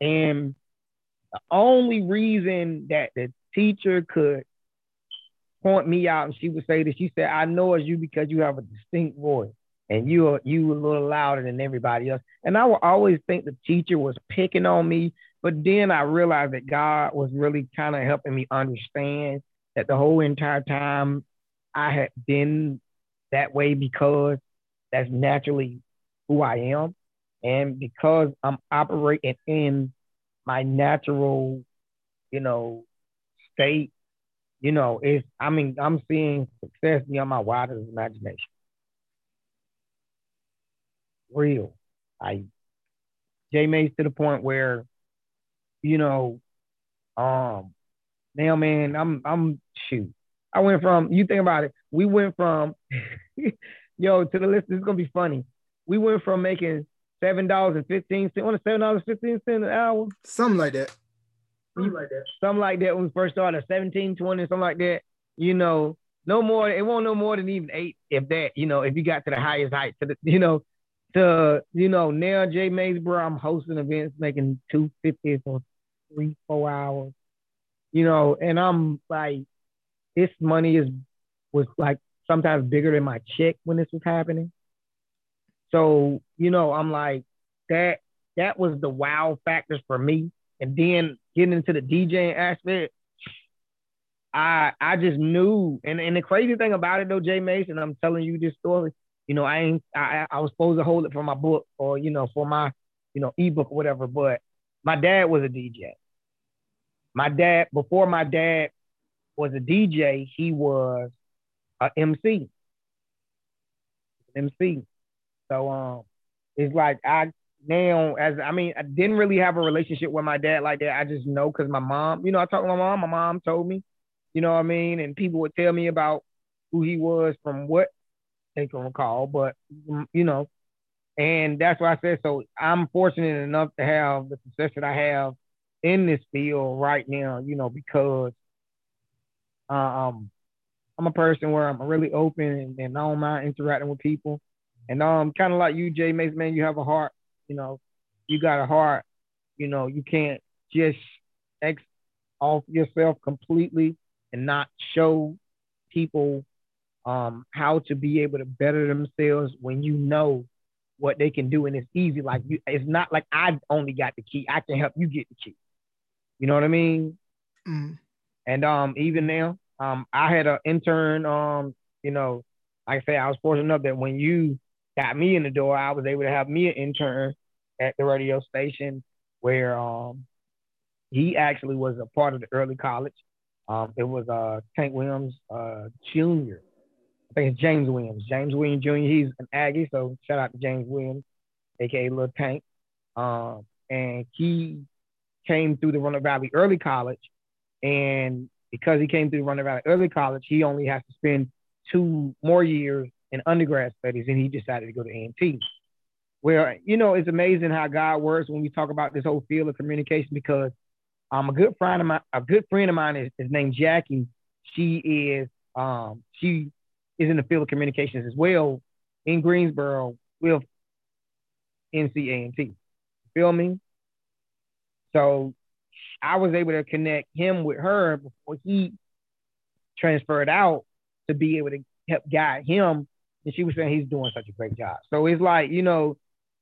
And the only reason that the teacher could point me out and she would say that she said, I know it's you because you have a distinct voice and you are you a little louder than everybody else. And I would always think the teacher was picking on me, but then I realized that God was really kind of helping me understand that the whole entire time I had been that way because that's naturally who I am. And because I'm operating in my natural, you know, state, you know, it's I mean, I'm seeing success beyond my wildest imagination. Real. I J Mace to the point where, you know, um, now man, I'm I'm shoot. I went from you think about it, we went from yo to the list, this is gonna be funny. We went from making seven dollars and fifteen cents on a seven dollars fifteen cent an hour. Something like that. Something like that. Something like that when we first started, 17, 20, something like that. You know, no more, it won't no more than even eight, if that, you know, if you got to the highest height to the, you know, to, you know, now J Mace, bro, I'm hosting events making 250 for three, four hours. You know, and I'm like, this money is was like sometimes bigger than my check when this was happening. So, you know, I'm like, that that was the wow factors for me. And then getting into the DJing aspect, I I just knew. And and the crazy thing about it though, Jay Mason, I'm telling you this story. You know, I ain't I I was supposed to hold it for my book or you know for my you know ebook or whatever. But my dad was a DJ. My dad before my dad was a DJ, he was a MC. MC. So um, it's like I now as I mean I didn't really have a relationship with my dad like that. I just know because my mom, you know, I talked to my mom. My mom told me, you know what I mean, and people would tell me about who he was from what they can recall, but mm, you know, and that's why I said so. I'm fortunate enough to have the success that I have in this field right now, you know, because um I'm a person where I'm really open and, and I don't mind interacting with people. And um, kind of like you, Jay Mason, man, you have a heart. You know, you got a heart. You know, you can't just X off yourself completely and not show people um how to be able to better themselves when you know what they can do and it's easy. Like you, it's not like I only got the key. I can help you get the key. You know what I mean? Mm. And um, even now, um, I had an intern. Um, you know, like I say, I was fortunate enough that when you got me in the door, I was able to have me an intern at the radio station where um he actually was a part of the early college. Um, it was uh Tank Williams uh Jr. I think it's James Williams. James Williams Jr. He's an Aggie, so shout out to James Williams, aka Little Tank. Um, and he came through the Roanoke Valley Early College, and because he came through Roanoke Valley Early College, he only has to spend two more years in undergrad studies, and he decided to go to A&T. Where you know it's amazing how God works when we talk about this whole field of communication because um a good friend of mine, a good friend of mine is, is named Jackie. She is um she is in the field of communications as well in Greensboro with NCA&T. Feel me? So I was able to connect him with her before he transferred out to be able to help guide him. And she was saying he's doing such a great job. So it's like, you know,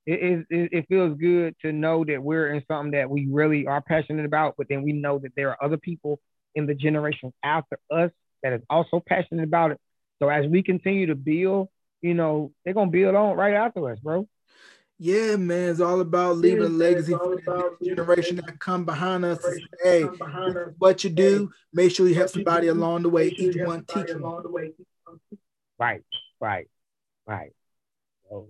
it, it, it feels good to know that we're in something that we really are passionate about, but then we know that there are other people in the generation after us that is also passionate about it. So as we continue to build, you know, they're gonna build on right after us, bro. Yeah, man, it's all about leaving a legacy for the next generation that come behind us. To say, hey, what you do, make sure you help somebody along the way. Each one teach them. Right, right, right. So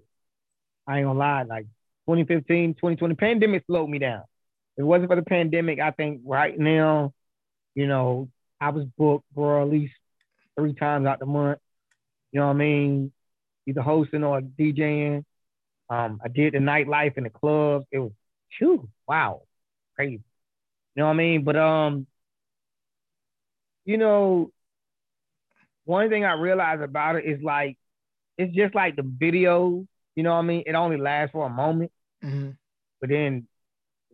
I ain't gonna lie, like 2015, 2020, pandemic slowed me down. If it wasn't for the pandemic, I think right now, you know, I was booked for at least three times out the month. You know what I mean? Either hosting or DJing. Um, I did the nightlife in the clubs. It was, phew, wow, crazy. You know what I mean? But um, you know, one thing I realized about it is like it's just like the video. You know what I mean? It only lasts for a moment, mm-hmm. but then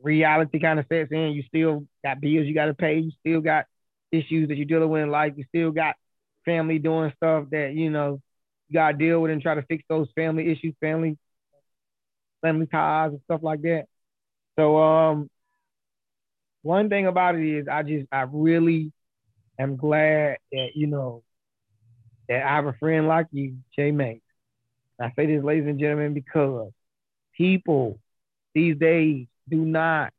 reality kind of sets in. You still got bills you got to pay. You still got issues that you're dealing with in life. You still got family doing stuff that you know you got to deal with and try to fix those family issues, family family ties and stuff like that. So um, one thing about it is I just I really am glad that you know that I have a friend like you, Jay May. I say this, ladies and gentlemen, because people these days do not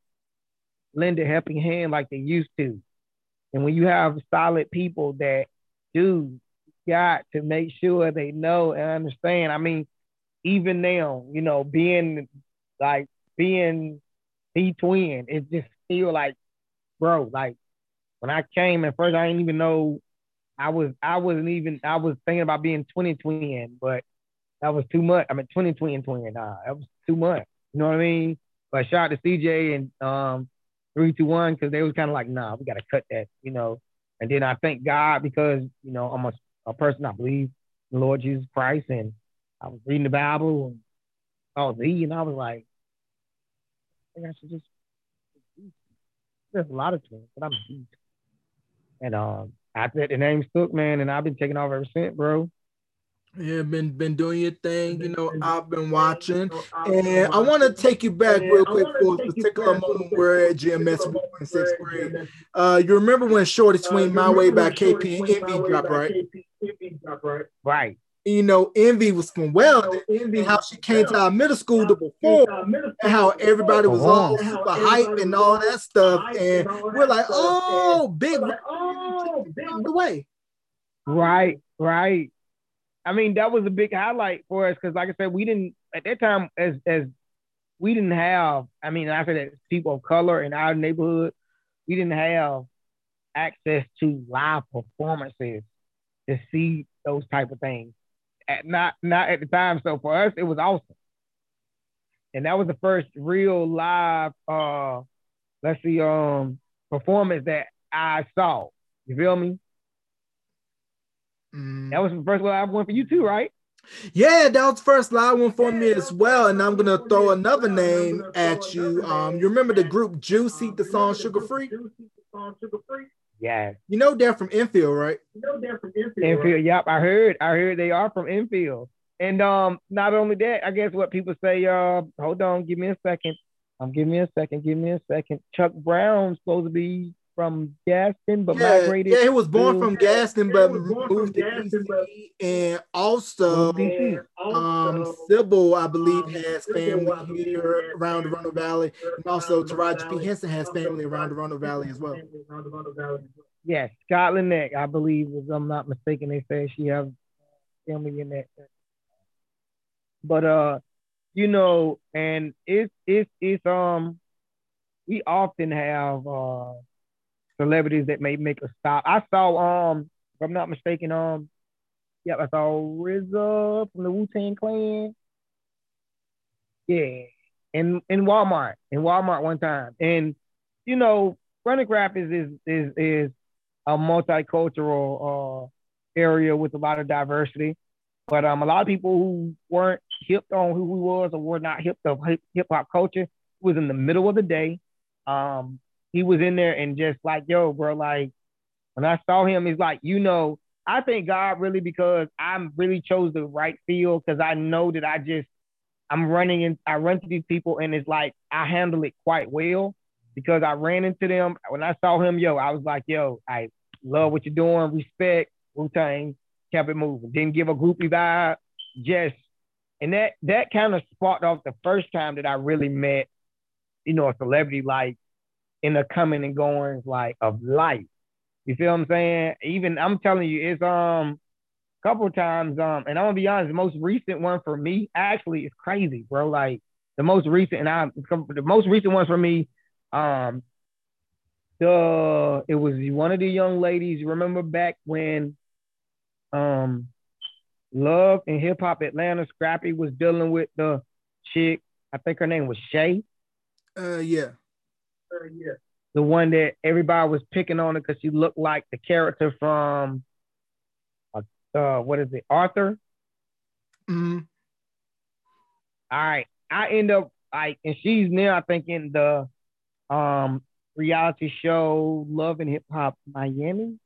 lend a helping hand like they used to. And when you have solid people that do, got to make sure they know and understand. I mean, even now, you know, being like being the twin, it just feel like, bro, like when I came at first, I didn't even know I was I wasn't even I was thinking about being 20 twin, but that was too much. I mean 20 twin twin. Nah, that was too much. You know what I mean? But shout out to CJ and um three two one because they was kind of like, nah, we gotta cut that, you know. And then I thank God because you know I'm a, a person I believe in the Lord Jesus Christ, and I was reading the Bible and I was eating, I was like, I think I should just. eat. There's a lot of twins, but I'm deep. And um, I said the name stuck, man, and I've been taking off ever since, bro. Yeah, been been doing your thing. You know, I've been watching, and I want to take you back real quick for a particular moment where at GMS we in sixth grade. Uh, you remember when Shorty Swing My Way by KP and Envyi dropped, right? Right you know, Envyi was from Weldon, Envyi how she came to our middle school to perform, and how everybody was all super hype and all that stuff, and we're oh, like, oh, big, oh, big the way. Right, right. I mean, that was a big highlight for us because, like I said, we didn't at that time as as we didn't have. I mean, I said that people of color in our neighborhood, we didn't have access to live performances to see those type of things at not not at the time. So for us, it was awesome. And that was the first real live uh let's see um performance that I saw. You feel me? Mm. That was the first live one for you too, right? Yeah, that was first live one for me as well. And I'm gonna throw another name at you. Um, you remember the group Juicy, the song Sugar Free? Yeah. You know they're from Enfield, right? You know they're from Enfield. Enfield, right? yep. I heard. I heard they are from Enfield. And um, not only that, I guess what people say, uh, hold on, give me a second. Um, give me a second, give me a second. Chuck Brown's supposed to be from Gaston, but yeah, migrated. Yeah, he was born to, from Gaston, but moved to DC. And also, um, Sybil, I believe, has family here around the Roanoke Valley. And also, Taraji P. Henson has family around the Roanoke Valley as well. Yes, Scotland Neck, I believe, if I'm not mistaken, they say she has family in that. But uh, you know, and it's it's it's um, we often have uh celebrities that may make a stop. I saw um, if I'm not mistaken, um, yeah, I saw RZA from the Wu Tang Clan. Yeah, in in Walmart, in Walmart one time, and you know, Roanoke Rapids is is is a multicultural uh, area with a lot of diversity. But um, a lot of people who weren't hip on who we was or were not hip to hip hop culture was in the middle of the day. Um, he was in there and just like, yo, bro, like when I saw him, he's like, you know, I thank God really because I really chose the right field because I know that I just I'm running and I run to these people and it's like I handle it quite well because I ran into them. When I saw him, yo, I was like, yo, I love what you're doing, respect, Wu Tang, kept it moving, didn't give a groupie vibe, just and that that kind of sparked off the first time that I really met, you know, a celebrity like in the coming and goings like of life. You feel what I'm saying? Even I'm telling you, it's um a couple times. Um, and I'm gonna be honest, the most recent one for me actually is crazy, bro. Like the most recent, and I the most recent one for me, um, the it was one of the young ladies. Remember back when, um, Love and Hip Hop Atlanta Scrappy was dealing with the chick. I think her name was Shay. Uh, yeah. The one that everybody was picking on her because she looked like the character from, uh, uh what is it, Arthur? hmm All right, I end up like, and she's now I think in the um reality show Love and Hip Hop Miami.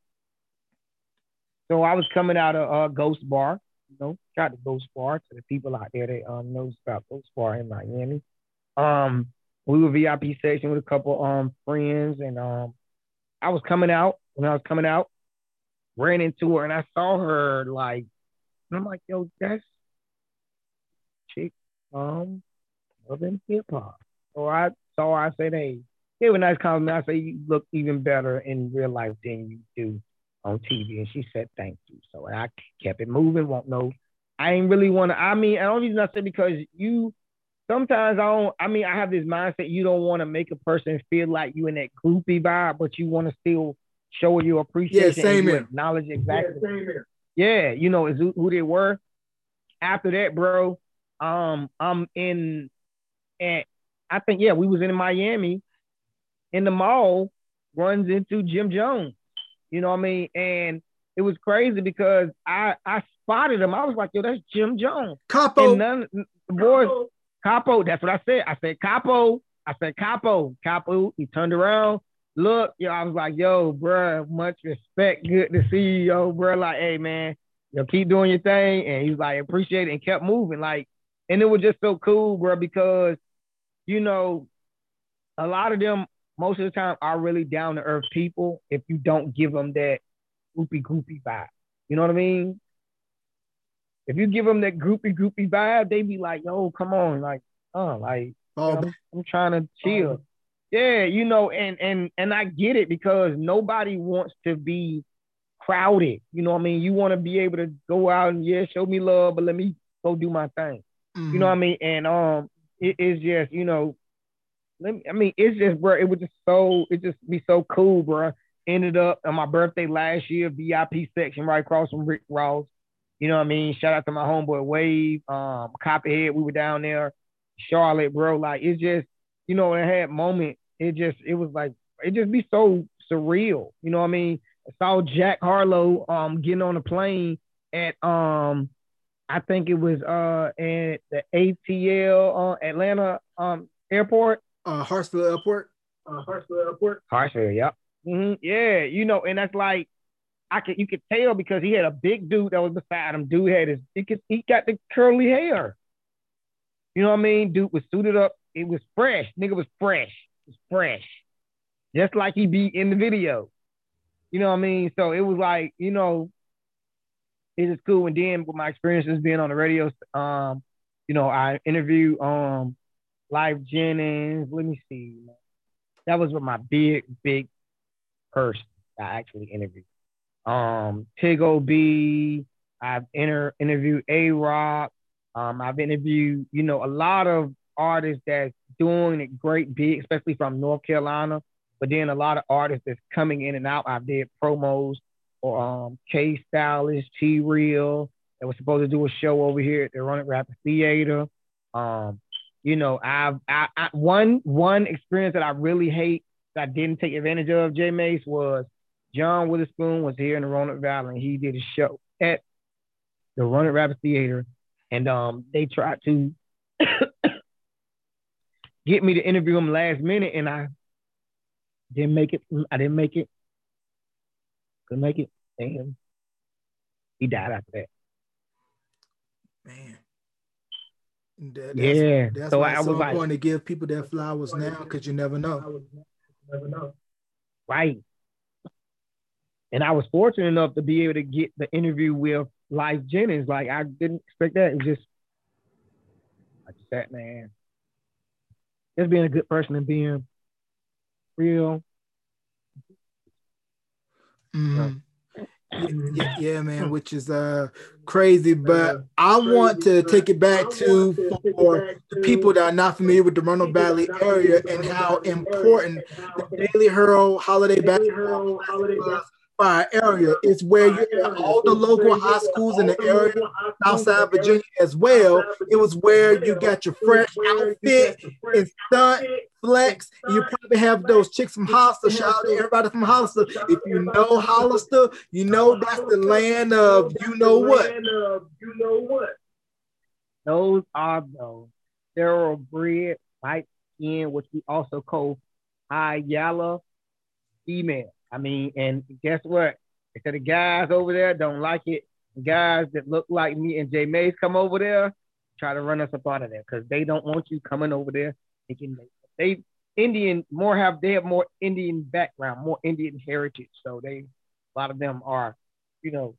So I was coming out of uh, Ghost Bar, you know, shout out to Ghost Bar to the people out there that um knows about Ghost Bar in Miami. Um, we were VIP section with a couple um friends, and um, I was coming out when I was coming out, ran into her, and I saw her like, and I'm like, yo, that's chick, um, Love and Hip Hop. So I saw her, I said, hey, gave a nice compliment. I said, you look even better in real life than you do on TV. And she said, thank you. So I kept it moving. Won't know. I ain't really want to, I mean, I don't reason I said because you, sometimes I don't, I mean, I have this mindset you don't want to make a person feel like you in that groupie vibe, but you want to still show your appreciation Yeah, same here. acknowledge Yeah, exactly same here. yeah, you know, is who, who they were. After that, bro, um, I'm in, and I think yeah, we was in Miami, in the mall, runs into Jim Jones. You know what I mean? And it was crazy because I I spotted him. I was like, yo, that's Jim Jones. Capo. And none the boys, Capo, that's what I said. I said Capo. I said Capo. Capo. He turned around. Look, yo, I was like, yo, bruh, much respect. Good to see you, yo, bruh. Like, hey, man, yo, keep doing your thing. And he was like, appreciate it and kept moving. Like, and it was just so cool, bro, because, you know, a lot of them, most of the time, are really down to earth people if you don't give them that groupie, groupie vibe. You know what I mean? If you give them that groupie, groupie vibe, they be like, yo, come on, like, oh, like, Fall I'm. I'm trying to chill. Yeah, you know, and and and I get it because nobody wants to be crowded. You know what I mean? You want to be able to go out and yeah, show me love, but let me go do my thing. You know what I mean? And um, it is just you know, let me. I mean, it's just bro. It was just so. It just be so cool, bro. Ended up on my birthday last year, VIP section right across from Rick Ross. You know what I mean? Shout out to my homeboy Wave, um, Copperhead. We were down there, Charlotte, bro. Like it's just, you know, it had moment, it just, it was like, it just be so surreal. You know what I mean? I saw Jack Harlow um getting on a plane at um I think it was uh at the ATL uh, Atlanta um airport. Uh, Hartsfield Airport. Uh, Hartsfield Airport. Hartsfield, yep. hmm Yeah, you know, and that's like I could you could tell because he had a big dude that was beside him. Dude had his he could he got the curly hair. You know what I mean? Dude was suited up. It was fresh. Nigga was fresh. It was fresh. Just like he be in the video. You know what I mean? So it was like, you know, it is cool. And then with my experiences being on the radio, um, you know, I interviewed um Lyfe Jennings. Let me see. That was with my big, big person I actually interviewed. Um, Tigo B. I've inter- interviewed A Rock. Um, I've interviewed, you know, a lot of artists that's doing it great big, especially from North Carolina. But then a lot of artists that's coming in and out. I did promos for um K Stylist, T Real. That was supposed to do a show over here at the Roanoke Rapids Theater. Um, you know, I've I, I one one experience that I really hate that I didn't take advantage of, J Mace, was John Witherspoon was here in the Roanoke Valley and he did a show at the Roanoke Rapids Theater. And um they tried to get me to interview him last minute and I didn't make it. I didn't make it. Couldn't make it. And he died after that. Man. That- that's, Yeah. That's so why I was so like, important to give people their flowers now because you never know. never know. right. And I was fortunate enough to be able to get the interview with Lyfe Jennings. Like I didn't expect that. It was just like that man. Just being a good person and being real. Mhm. Yeah, yeah, man, which is uh crazy. But I want to take it back to for the people that are not familiar with the Roanoke Valley area and how important the Daily Herald Holiday Basketball was our area. It's where you have all the local high schools in the area, Southside Virginia as well. It was where you got your fresh outfit and stunt flex. You probably have those chicks from Hollister. Shout out to everybody from Hollister. If you know Hollister, you know that's the land of you know what. You know what? Those are those thoroughbred, light skin, which we also call high yellow female. I mean, and guess what? If the guys over there don't like it, guys that look like me and J Mace come over there, try to run us up out of there because they don't want you coming over there thinking they they Indian more have they have more Indian background, more Indian heritage. So they a lot of them are, you know.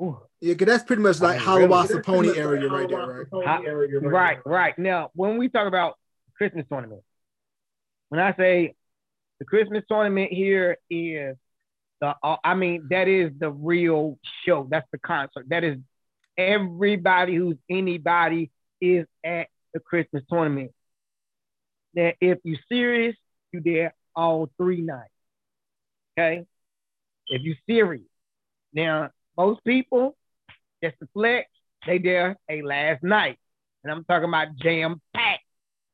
Ooh. Yeah, cause that's pretty much like I mean, really, Pony area right there, right? area right, right, right. Now, when we talk about Christmas tournament, when I say the Christmas tournament here is the, uh, I mean, that is the real show. That's the concert. That is everybody who's anybody is at the Christmas tournament that if you're serious, you there all three nights. Okay? If you're serious. Now, most people, just the flex, they there a last night. And I'm talking about jam packed.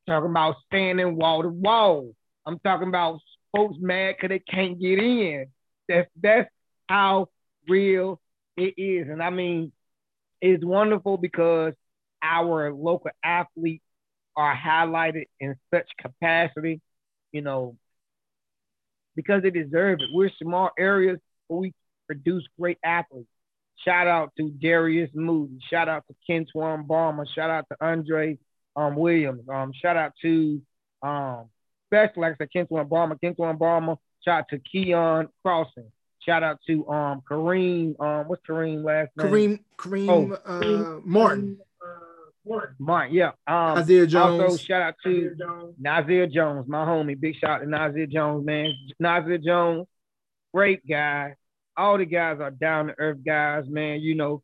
Talking about standing wall to wall. I'm talking about folks mad because they can't get in. That's that's how real it is. And I mean, it's wonderful because our local athletes are highlighted in such capacity, you know, because they deserve it. We're small areas, but we produce great athletes. Shout out to Darius Moody. Shout out to Kentwan Barmer. Shout out to Andre um, Williams. Um, shout out to um, especially like I said, Kentwan Barmer. Kentwan Barmer. Shout out to Keon Crossing. Shout out to um Kareem. Um, what's Kareem last name? Kareem Kareem oh, uh, Martin. Martin, yeah. Um, Isaiah Jones. Also, shout out to Nazir Jones. Jones, my homie. Big shout out to Nazir Jones, man. Nazir Jones, great guy. All the guys are down to earth guys, man. You know,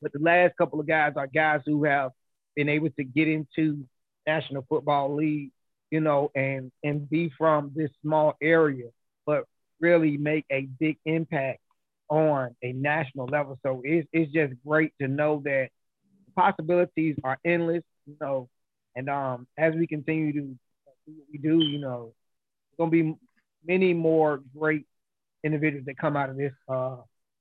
but the last couple of guys are guys who have been able to get into National Football League, you know, and and be from this small area, but really make a big impact on a national level. So it's it's just great to know that possibilities are endless, you know, and um, as we continue to do what we do, you know, gonna be many more great individuals that come out of this uh,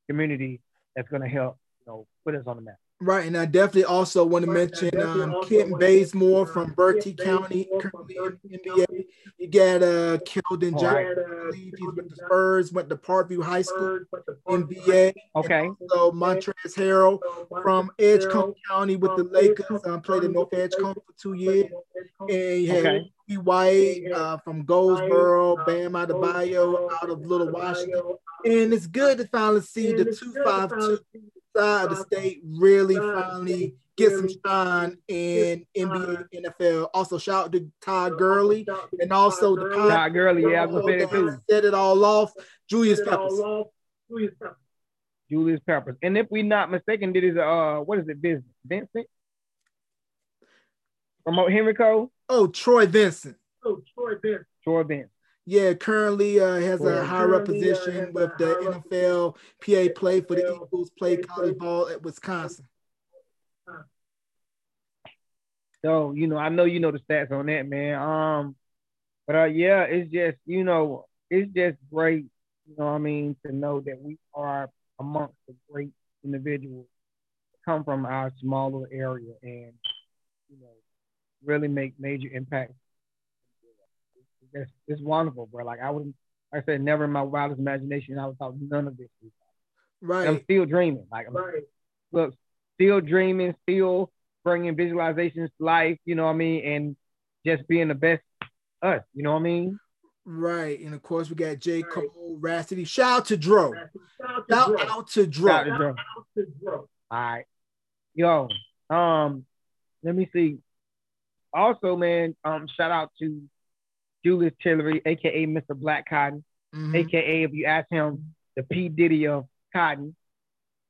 community that's gonna help, you know, put us on the map. Right, and I definitely also want to mention um, Kent Bazemore from Bertie County, currently in NBA. You got uh, Keldon Johnson, I believe he's with the Spurs, went to Parkview High School, NBA. Okay. So Montrezl Harrell from Edgecombe County with the Lakers, um, played in North Edgecombe for two years. And you had okay. White uh, from Goldsboro, Bam Adebayo out of Little Washington. And it's good to finally see the 252 side of the state really finally get some shine in NBA, NFL. Also, shout out to Todd Gurley and also the Todd Gurley. Yeah, I was gonna say too. Set it all off. Julius Peppers. Julius Peppers. And if we're not mistaken, did his uh what is it, business? Vincent? From Henrico? Oh, Troy Vincent. Oh, Troy Vincent. Troy Vincent. Yeah, currently uh, has a higher position with the NFL. PA play for the Eagles, played college ball at Wisconsin. So you know, I know you know the stats on that, man. Um, but uh, yeah, it's just you know, it's just great. You know, I mean, to know that we are amongst the great individuals come from our smaller area and you know really make major impacts it's, it's wonderful, bro. Like I wouldn't, like I said, never in my wildest imagination I would thought none of this. Right. I'm still dreaming. Like I'm, right. look, still dreaming, still bringing visualizations to life. You know what I mean? And just being the best us. You know what I mean? Right. And of course, we got J. Cole, Rapsody. Shout out to Dro. Shout out to Dro. Shout out to Dro. All right. Yo, um, let me see. Also, man, um, shout out to Julius Tillery, aka Mr. Black Cotton, mm-hmm. aka if you ask him the P Diddy of cotton.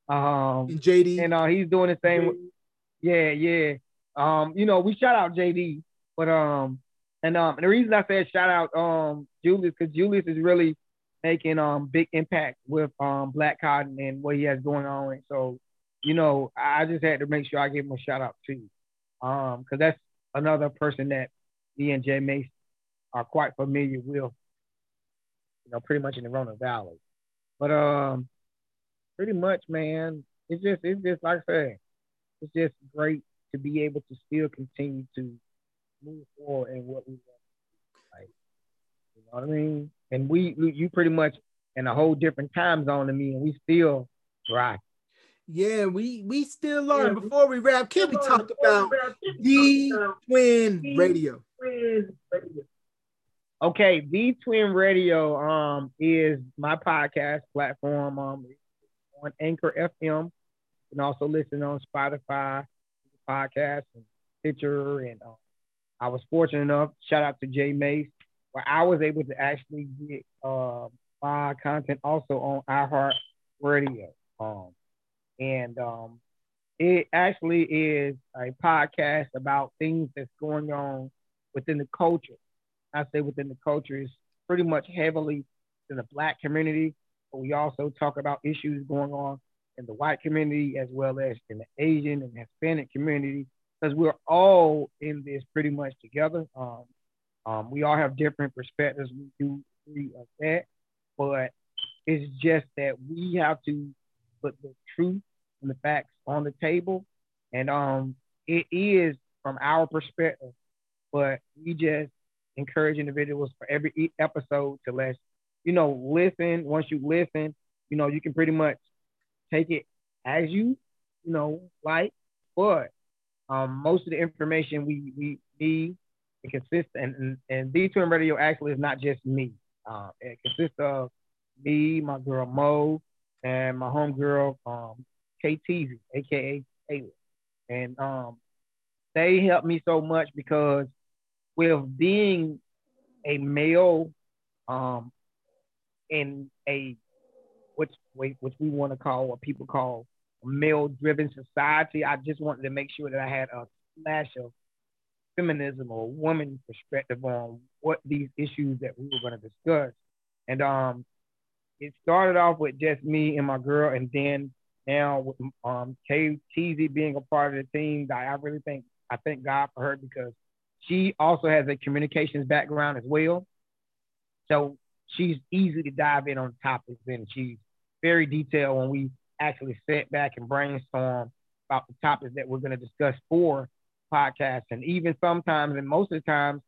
Um, And JD. and uh, he's doing the same. Yeah, yeah. Um, you know, we shout out JD, but um, and um, and the reason I said shout out um Julius because Julius is really making um big impact with um Black Cotton and what he has going on. And so, you know, I just had to make sure I give him a shout out too, um, because that's another person that me and J Mace are quite familiar with. You know, pretty much in the Roanoke Valley, but um, pretty much, man, it's just it's just like I said, it's just great to be able to still continue to move forward in what we want. Like, you know what I mean? And we, you pretty much in a whole different time zone than me, and we still thrive. Yeah, we we still are. Before we wrap, can we talk about the Twin Radio? Okay, the Twin Radio um is my podcast platform um on Anchor FM. You can also listen on Spotify, podcast, and Stitcher. And um, I was fortunate enough. Shout out to J Mace, where I was able to actually get uh, my content also on iHeart Radio. Um, and um, it actually is a podcast about things that's going on within the culture. I say within the culture is pretty much heavily in the black community, but we also talk about issues going on in the white community as well as in the Asian and Hispanic community, because we're all in this pretty much together. Um, um, we all have different perspectives. We do agree of that, but it's just that we have to put the truth and the facts on the table, and um, it is from our perspective, but we just encourage individuals for every episode to let you know listen. Once you listen, you know you can pretty much take it as you you know like, but um, most of the information we we need it consists and and, and D Twin Radio actually is not just me. Um, it consists of me, my girl Mo, and my homegirl um KTZ, aka Taylor, and um they helped me so much because with being a male um in a which which we want to call what people call a male driven society i just wanted to make sure that i had a splash of feminism or woman perspective on what these issues that we were going to discuss. And um it started off with just me and my girl and then now with um KTZ being a part of the team I really think I thank God for her because she also has a communications background as well. So she's easy to dive in on topics and she's very detailed when we actually sit back and brainstorm about the topics that we're going to discuss for podcasts and even sometimes and most of the times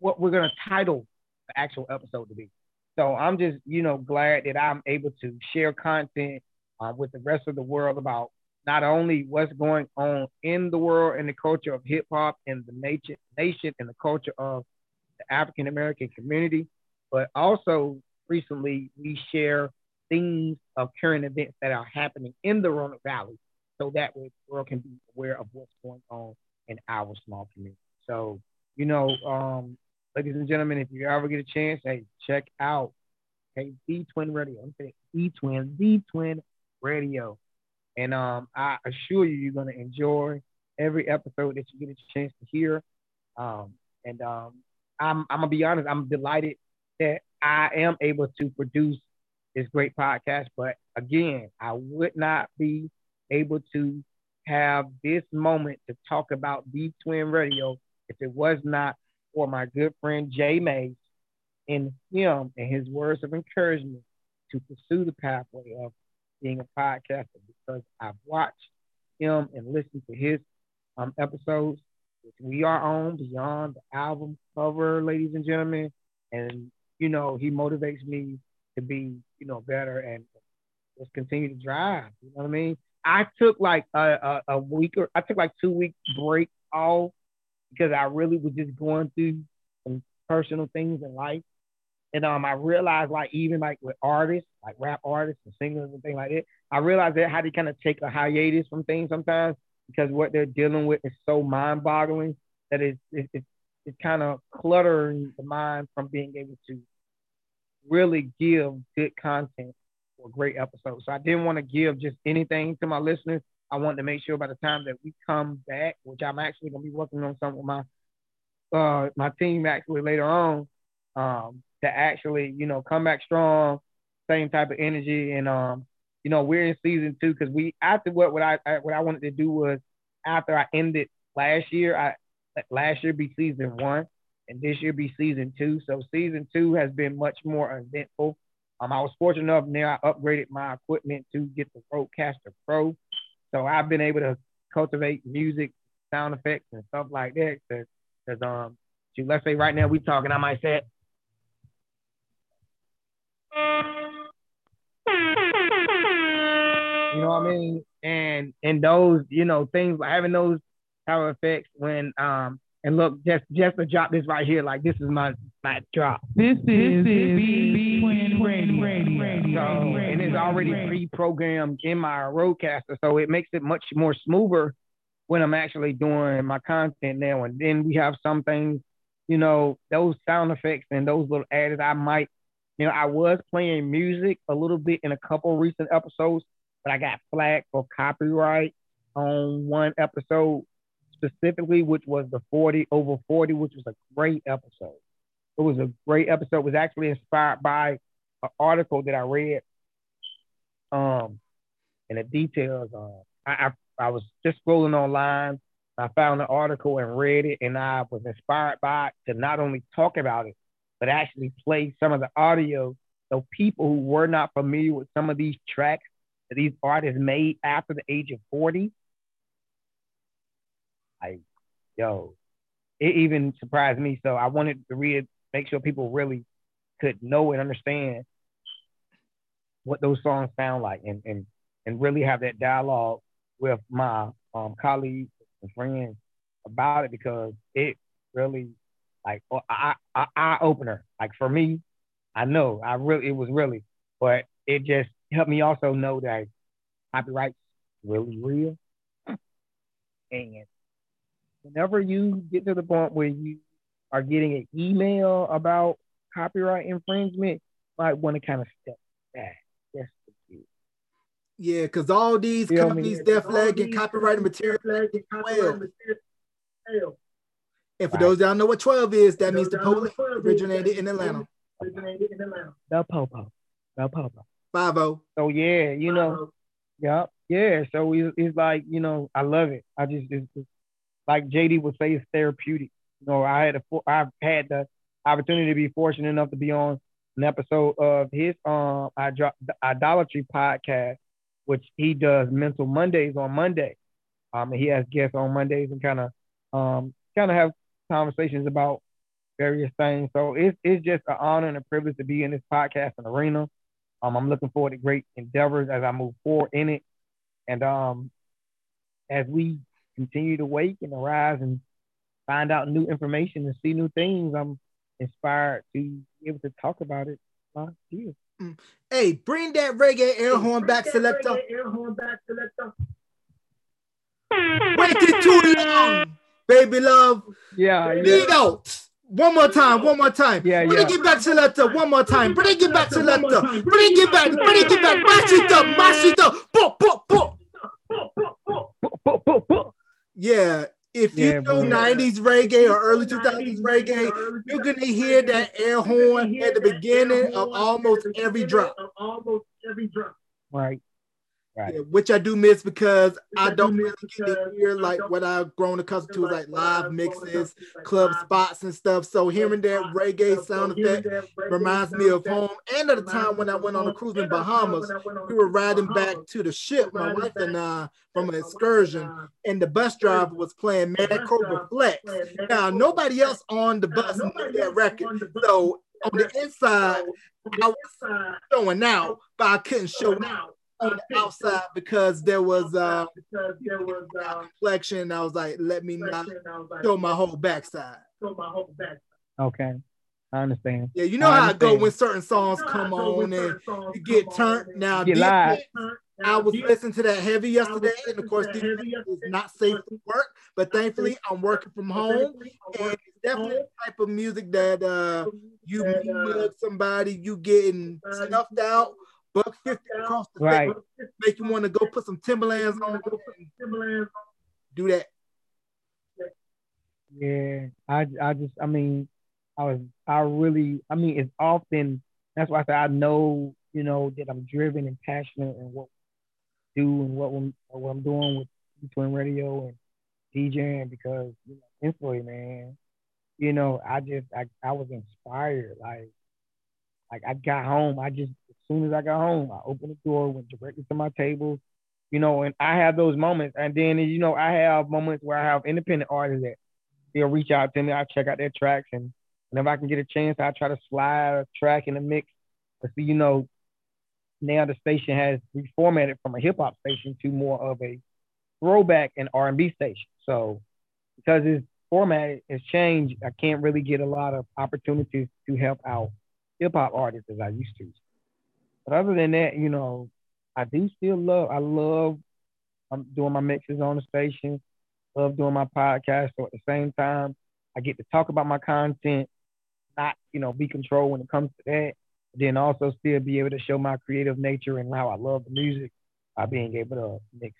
what we're going to title the actual episode to be. So I'm just, you know, glad that I'm able to share content uh, with the rest of the world about not only what's going on in the world and the culture of hip hop and the nation, nation and the culture of the African American community, but also recently we share things of current events that are happening in the Roanoke Valley, so that way the world can be aware of what's going on in our small community. So, you know, um, ladies and gentlemen, if you ever get a chance, hey, check out hey, D Twin Radio. I'm saying D Twin, D Twin Radio. And um, I assure you, you're going to enjoy every episode that you get a chance to hear. Um, and um, I'm, I'm going to be honest, I'm delighted that I am able to produce this great podcast. But again, I would not be able to have this moment to talk about D Twin Radio if it was not for my good friend J Mace and him and his words of encouragement to pursue the pathway of being a podcaster because I've watched him and listened to his um, episodes, which we are on beyond the album cover, ladies and gentlemen. And, you know, he motivates me to be, you know, better and just continue to drive. You know what I mean? I took like a, a, a week or I took like two week break off because I really was just going through some personal things in life. And um, I realized like even like with artists, like rap artists and singers and things like that, I realized that how to kind of take a hiatus from things sometimes because what they're dealing with is so mind-boggling that it's it, it, kind of cluttering the mind from being able to really give good content or great episodes. So I didn't want to give just anything to my listeners. I wanted to make sure by the time that we come back, which I'm actually gonna be working on some with my uh my team actually later on, um, to actually, you know, come back strong, same type of energy. And um, you know, we're in season two because we after what what I, I what I wanted to do was after I ended last year, I last year be season one and this year be season two. So season two has been much more eventful. Um, I was fortunate enough now I upgraded my equipment to get the RODECaster Pro. So I've been able to cultivate music, sound effects, and stuff like that. Because um, let's say right now we talking, I might say, you know what I mean? And and those, you know, things having those power effects when um and look, just just to drop this right here, like this is my my drop. This is B Twin Radio. So, and it's already pre-programmed in my RODECaster, so it makes it much more smoother when I'm actually doing my content now. And then we have some things, you know, those sound effects and those little added I might, you know, I was playing music a little bit in a couple recent episodes, but I got flagged for copyright on one episode specifically, which was the 40 over 40, which was a great episode. It was a great episode. It was actually inspired by an article that I read. Um, and the details. Uh, I, I I was just scrolling online. I found the article and read it, and I was inspired by it to not only talk about it, but actually play some of the audio so people who were not familiar with some of these tracks that these artists made after the age of 40 like, yo, it even surprised me. So I wanted to read, make sure people really could know and understand what those songs sound like and and and really have that dialogue with my um, colleagues and friends about it because it really like oh, eye, eye, eye opener. Like for me, I know I really it was really, but it just helped me also know that copyright's really real. And whenever you get to the point where you are getting an email about copyright infringement, might want to kind of step back. Just yeah, because all these companies, they're flagging copyrighted material. Well. And for right. those that don't know what 12 is, that means the police originated in Atlanta. Originated in Atlanta. The Popo. The Popo. Five oh. So yeah, you know, yeah, yeah. So it's, it's like, you know, I love it. I just it's, it's like JD would say, it's therapeutic. You know, I had a, I've had the opportunity to be fortunate enough to be on an episode of his um idolatry podcast, which he does mental Mondays on Monday. Um, and he has guests on Mondays and kind of um kind of have conversations about various things. So it's it's just an honor and a privilege to be in this podcast and arena. Um, I'm looking forward to great endeavors as I move forward in it, and um, as we continue to wake and arise and find out new information and see new things, I'm inspired to be able to talk about it here. Mm. Hey, bring that reggae air horn back, selector. Air horn back, selector. Waited too long, baby love. Yeah, yeah. out. One more time, one more time. Yeah, bring yeah. it back, selector. One more time. Bring it back, selector. Bring it back, bring it back. Mash it up, mash it up. Pop, pop, pop. Yeah, if you yeah, know boy. 90s reggae or early 2000s reggae, you're going to hear that air horn at the beginning of almost every drop. Almost every drop. Right. Right. Yeah, which I do miss because I don't really get to hear like what I've grown accustomed to, like live mixes, club spots, and stuff. So hearing that reggae sound effect reminds me of home and at the time when I went on a cruise in Bahamas. We were riding back to the ship, my wife and I, from an excursion, and the bus driver was playing Mad Cobra Flex. Now nobody else on the bus knew that record, so on the inside I was showing out, but I couldn't show out on the outside because there was uh because there was uh complexion. I was like, let me not show my whole backside. Show my whole backside. Okay. I understand. Yeah, you know how it go when certain songs come on and you get turned. Now, get live. I was listening to that heavy yesterday, and of course, this is not safe to work. But thankfully, I'm working from home, and it's definitely the type of music that uh, you mug somebody, you getting snuffed out, buck fifty across the Right. face, make you want to go put some Timberlands on, Timberlands. do that. Yeah, I I just I mean, I was I really I mean it's often that's why I said I know you know that I'm driven and passionate in what I do and what I'm what I'm doing with Twin Radio and DJing because you know instantly man, you know I just I I was inspired like like I got home I just as soon as I got home I opened the door went directly to my table. You know, and I have those moments, and then you know I have moments where I have independent artists that they'll reach out to me. I check out their tracks, and whenever I can get a chance, I try to slide a track in the mix. But see, you know, now the station has reformatted from a hip hop station to more of a throwback and R and B station. So because its format has changed, I can't really get a lot of opportunities to help out hip hop artists as I used to. But other than that, you know, I do still love. I love. I'm doing my mixes on the station love doing my podcast. So at the same time, I get to talk about my content, not, you know, be controlled when it comes to that. Then also still be able to show my creative nature and how I love the music by being able to mix.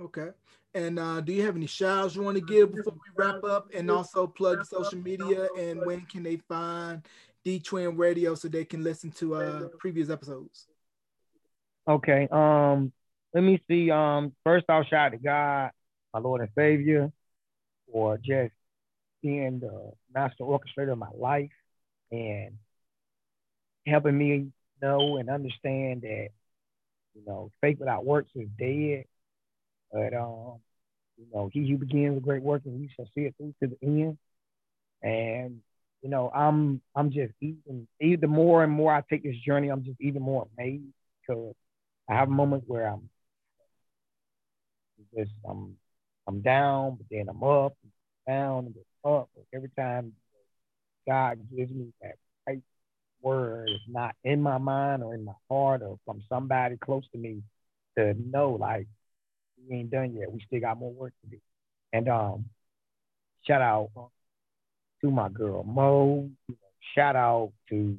Okay. And uh, do you have any shout outs you want to give before we wrap up? And also plug social media and when can they find D Twin Radio so they can listen to uh, previous episodes? Okay. Um, let me see. Um, first I'll shout out to God, my Lord and Savior, for just being the master orchestrator of my life and helping me know and understand that, you know, faith without works is dead. But um, you know, he who begins a great work and we shall see it through to the end. And you know, I'm I'm just even the more and more I take this journey, I'm just even more amazed because I have moments where I'm just I'm I'm down, but then I'm up, down, and up. Every time God gives me that right word, it's not in my mind or in my heart or from somebody close to me to know like we ain't done yet. We still got more work to do. And um, shout out to my girl Mo. Shout out to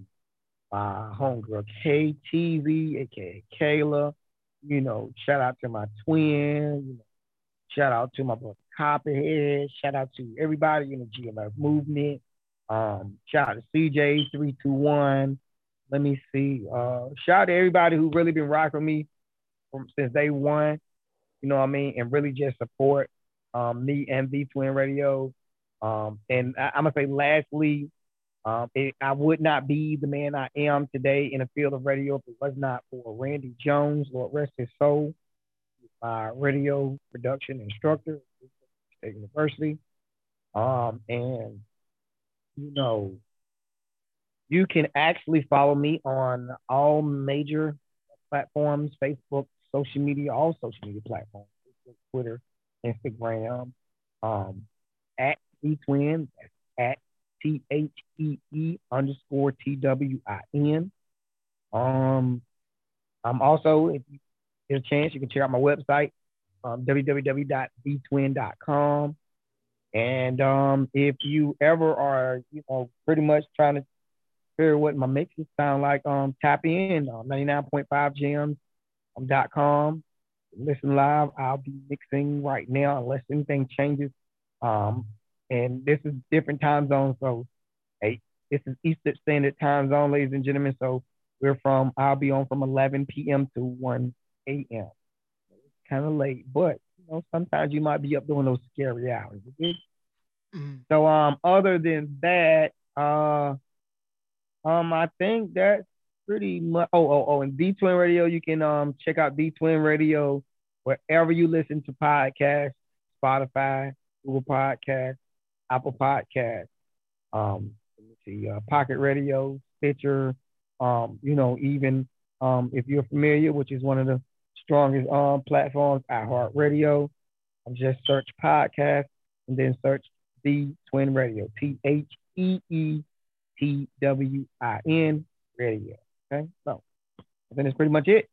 my homegirl KTV, aka Kayla. You know, shout out to my twin. You know, shout out to my brother Copperhead. Shout out to everybody in the GMF movement. Um, shout out to CJ three two one. Let me see. Uh, shout out to everybody who really been rocking me from since day one. You know what I mean, and really just support um, me and V Twin Radio. Um, and I, am gonna say, lastly, um, it, I would not be the man I am today in the field of radio if it was not for Randy Jones, Lord rest his soul, my radio production instructor at State University. Um, and you know, you can actually follow me on all major platforms, Facebook, social media, all social media platforms, Twitter, Instagram, um, at D Twin, That's at T H E E underscore T W I N. Um, I'm also, if you get a chance, you can check out my website, um, www.btwin.com. And um, if you ever are, you know, pretty much trying to hear what my mixes sound like, um, tap in um, 99.5 gems um, dot com. Listen live. I'll be mixing right now unless anything changes. Um, and this is different time zones. So, hey, this is Eastern Standard Time Zone, ladies and gentlemen. So we're from. I'll be on from 11 p.m. to 1 a.m. It's kind of late, but you know sometimes you might be up doing those scary hours. Mhm. So um, other than that, uh, um, I think that's pretty much. Oh, oh, oh, and D Twin Radio, you can um check out D Twin Radio wherever you listen to podcasts, Spotify, Google Podcasts, Apple Podcasts, um, see, uh, Pocket Radio, Stitcher, um, you know, even um, if you're familiar, which is one of the strongest um platforms, iHeartRadio. Um, just search podcast and then search the Twin Radio, T H E E T W I N Radio. Okay, so I think that's pretty much it.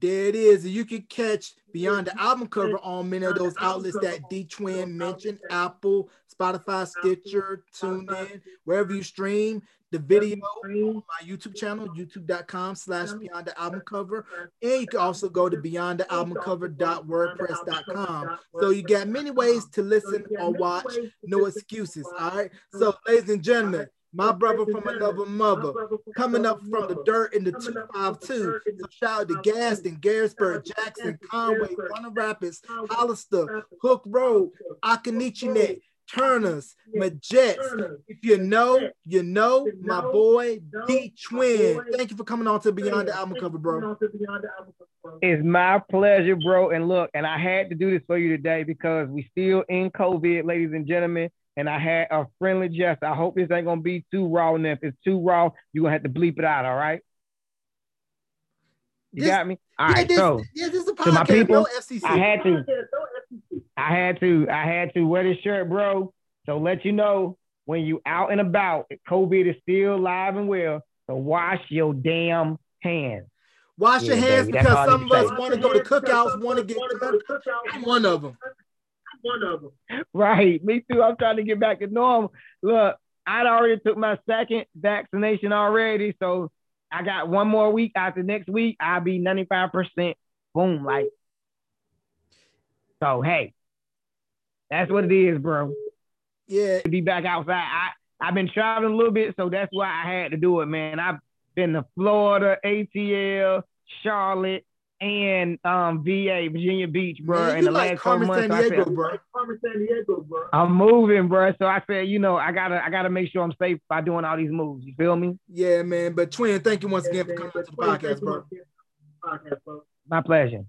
There it is. You can catch Beyond the Album cover on many of those outlets that D Twin mentioned Apple, Spotify, Stitcher, TuneIn, wherever you stream the video on my YouTube channel, youtube.com slash beyond the album cover. And you can also go to beyond the album cover.wordpress.com. So you got many ways to listen or watch. No excuses. All right. So, ladies and gentlemen, my brother from another mother, coming up from the dirt in the 252. So shout out to Gaston, Garysburg, Jackson, Conway, Roanoke Rapids, Hollister, Hook Road, Akanichinet, Turners, Majets. If you know, you know, my boy D Twin. Thank you for coming on to Beyond the Album Cover, bro. It's my pleasure, bro. And look, and I had to do this for you today because we still in COVID, ladies and gentlemen and I had a friendly jest. I hope this ain't gonna be too raw. And if it's too raw, you're gonna have to bleep it out, all right? You This- got me? All yeah, right, this, so yeah, this is a to my people, no FCC. I had to, I had to, I had to wear this shirt, bro. So let you know when you out and about, COVID is still alive and well. So wash your damn hands. Wash Yeah, your hands baby, because some of us want to go to cookouts, want to get I'm one of them. One of them. Right, me too. I'm trying to get back to normal. Look, I already took my second vaccination already, so I got one more week. After next week, I'll be 95%. Boom, like. So hey, that's what it is, bro. Yeah, To be back outside, I I've been traveling a little bit, so that's why I had to do it, man. I've been to Florida, ATL, Charlotte, and um VA, Virginia Beach, bro. man, in the like last couple Carmen months, San so I Diego, said, bro. Carmen Sandiego, bro. I'm moving, bro. So I said, you know, I gotta, I gotta make sure I'm safe by doing all these moves. You feel me? Yeah, man. But Twin, thank you once again for coming to the. Podcast, bro. My pleasure.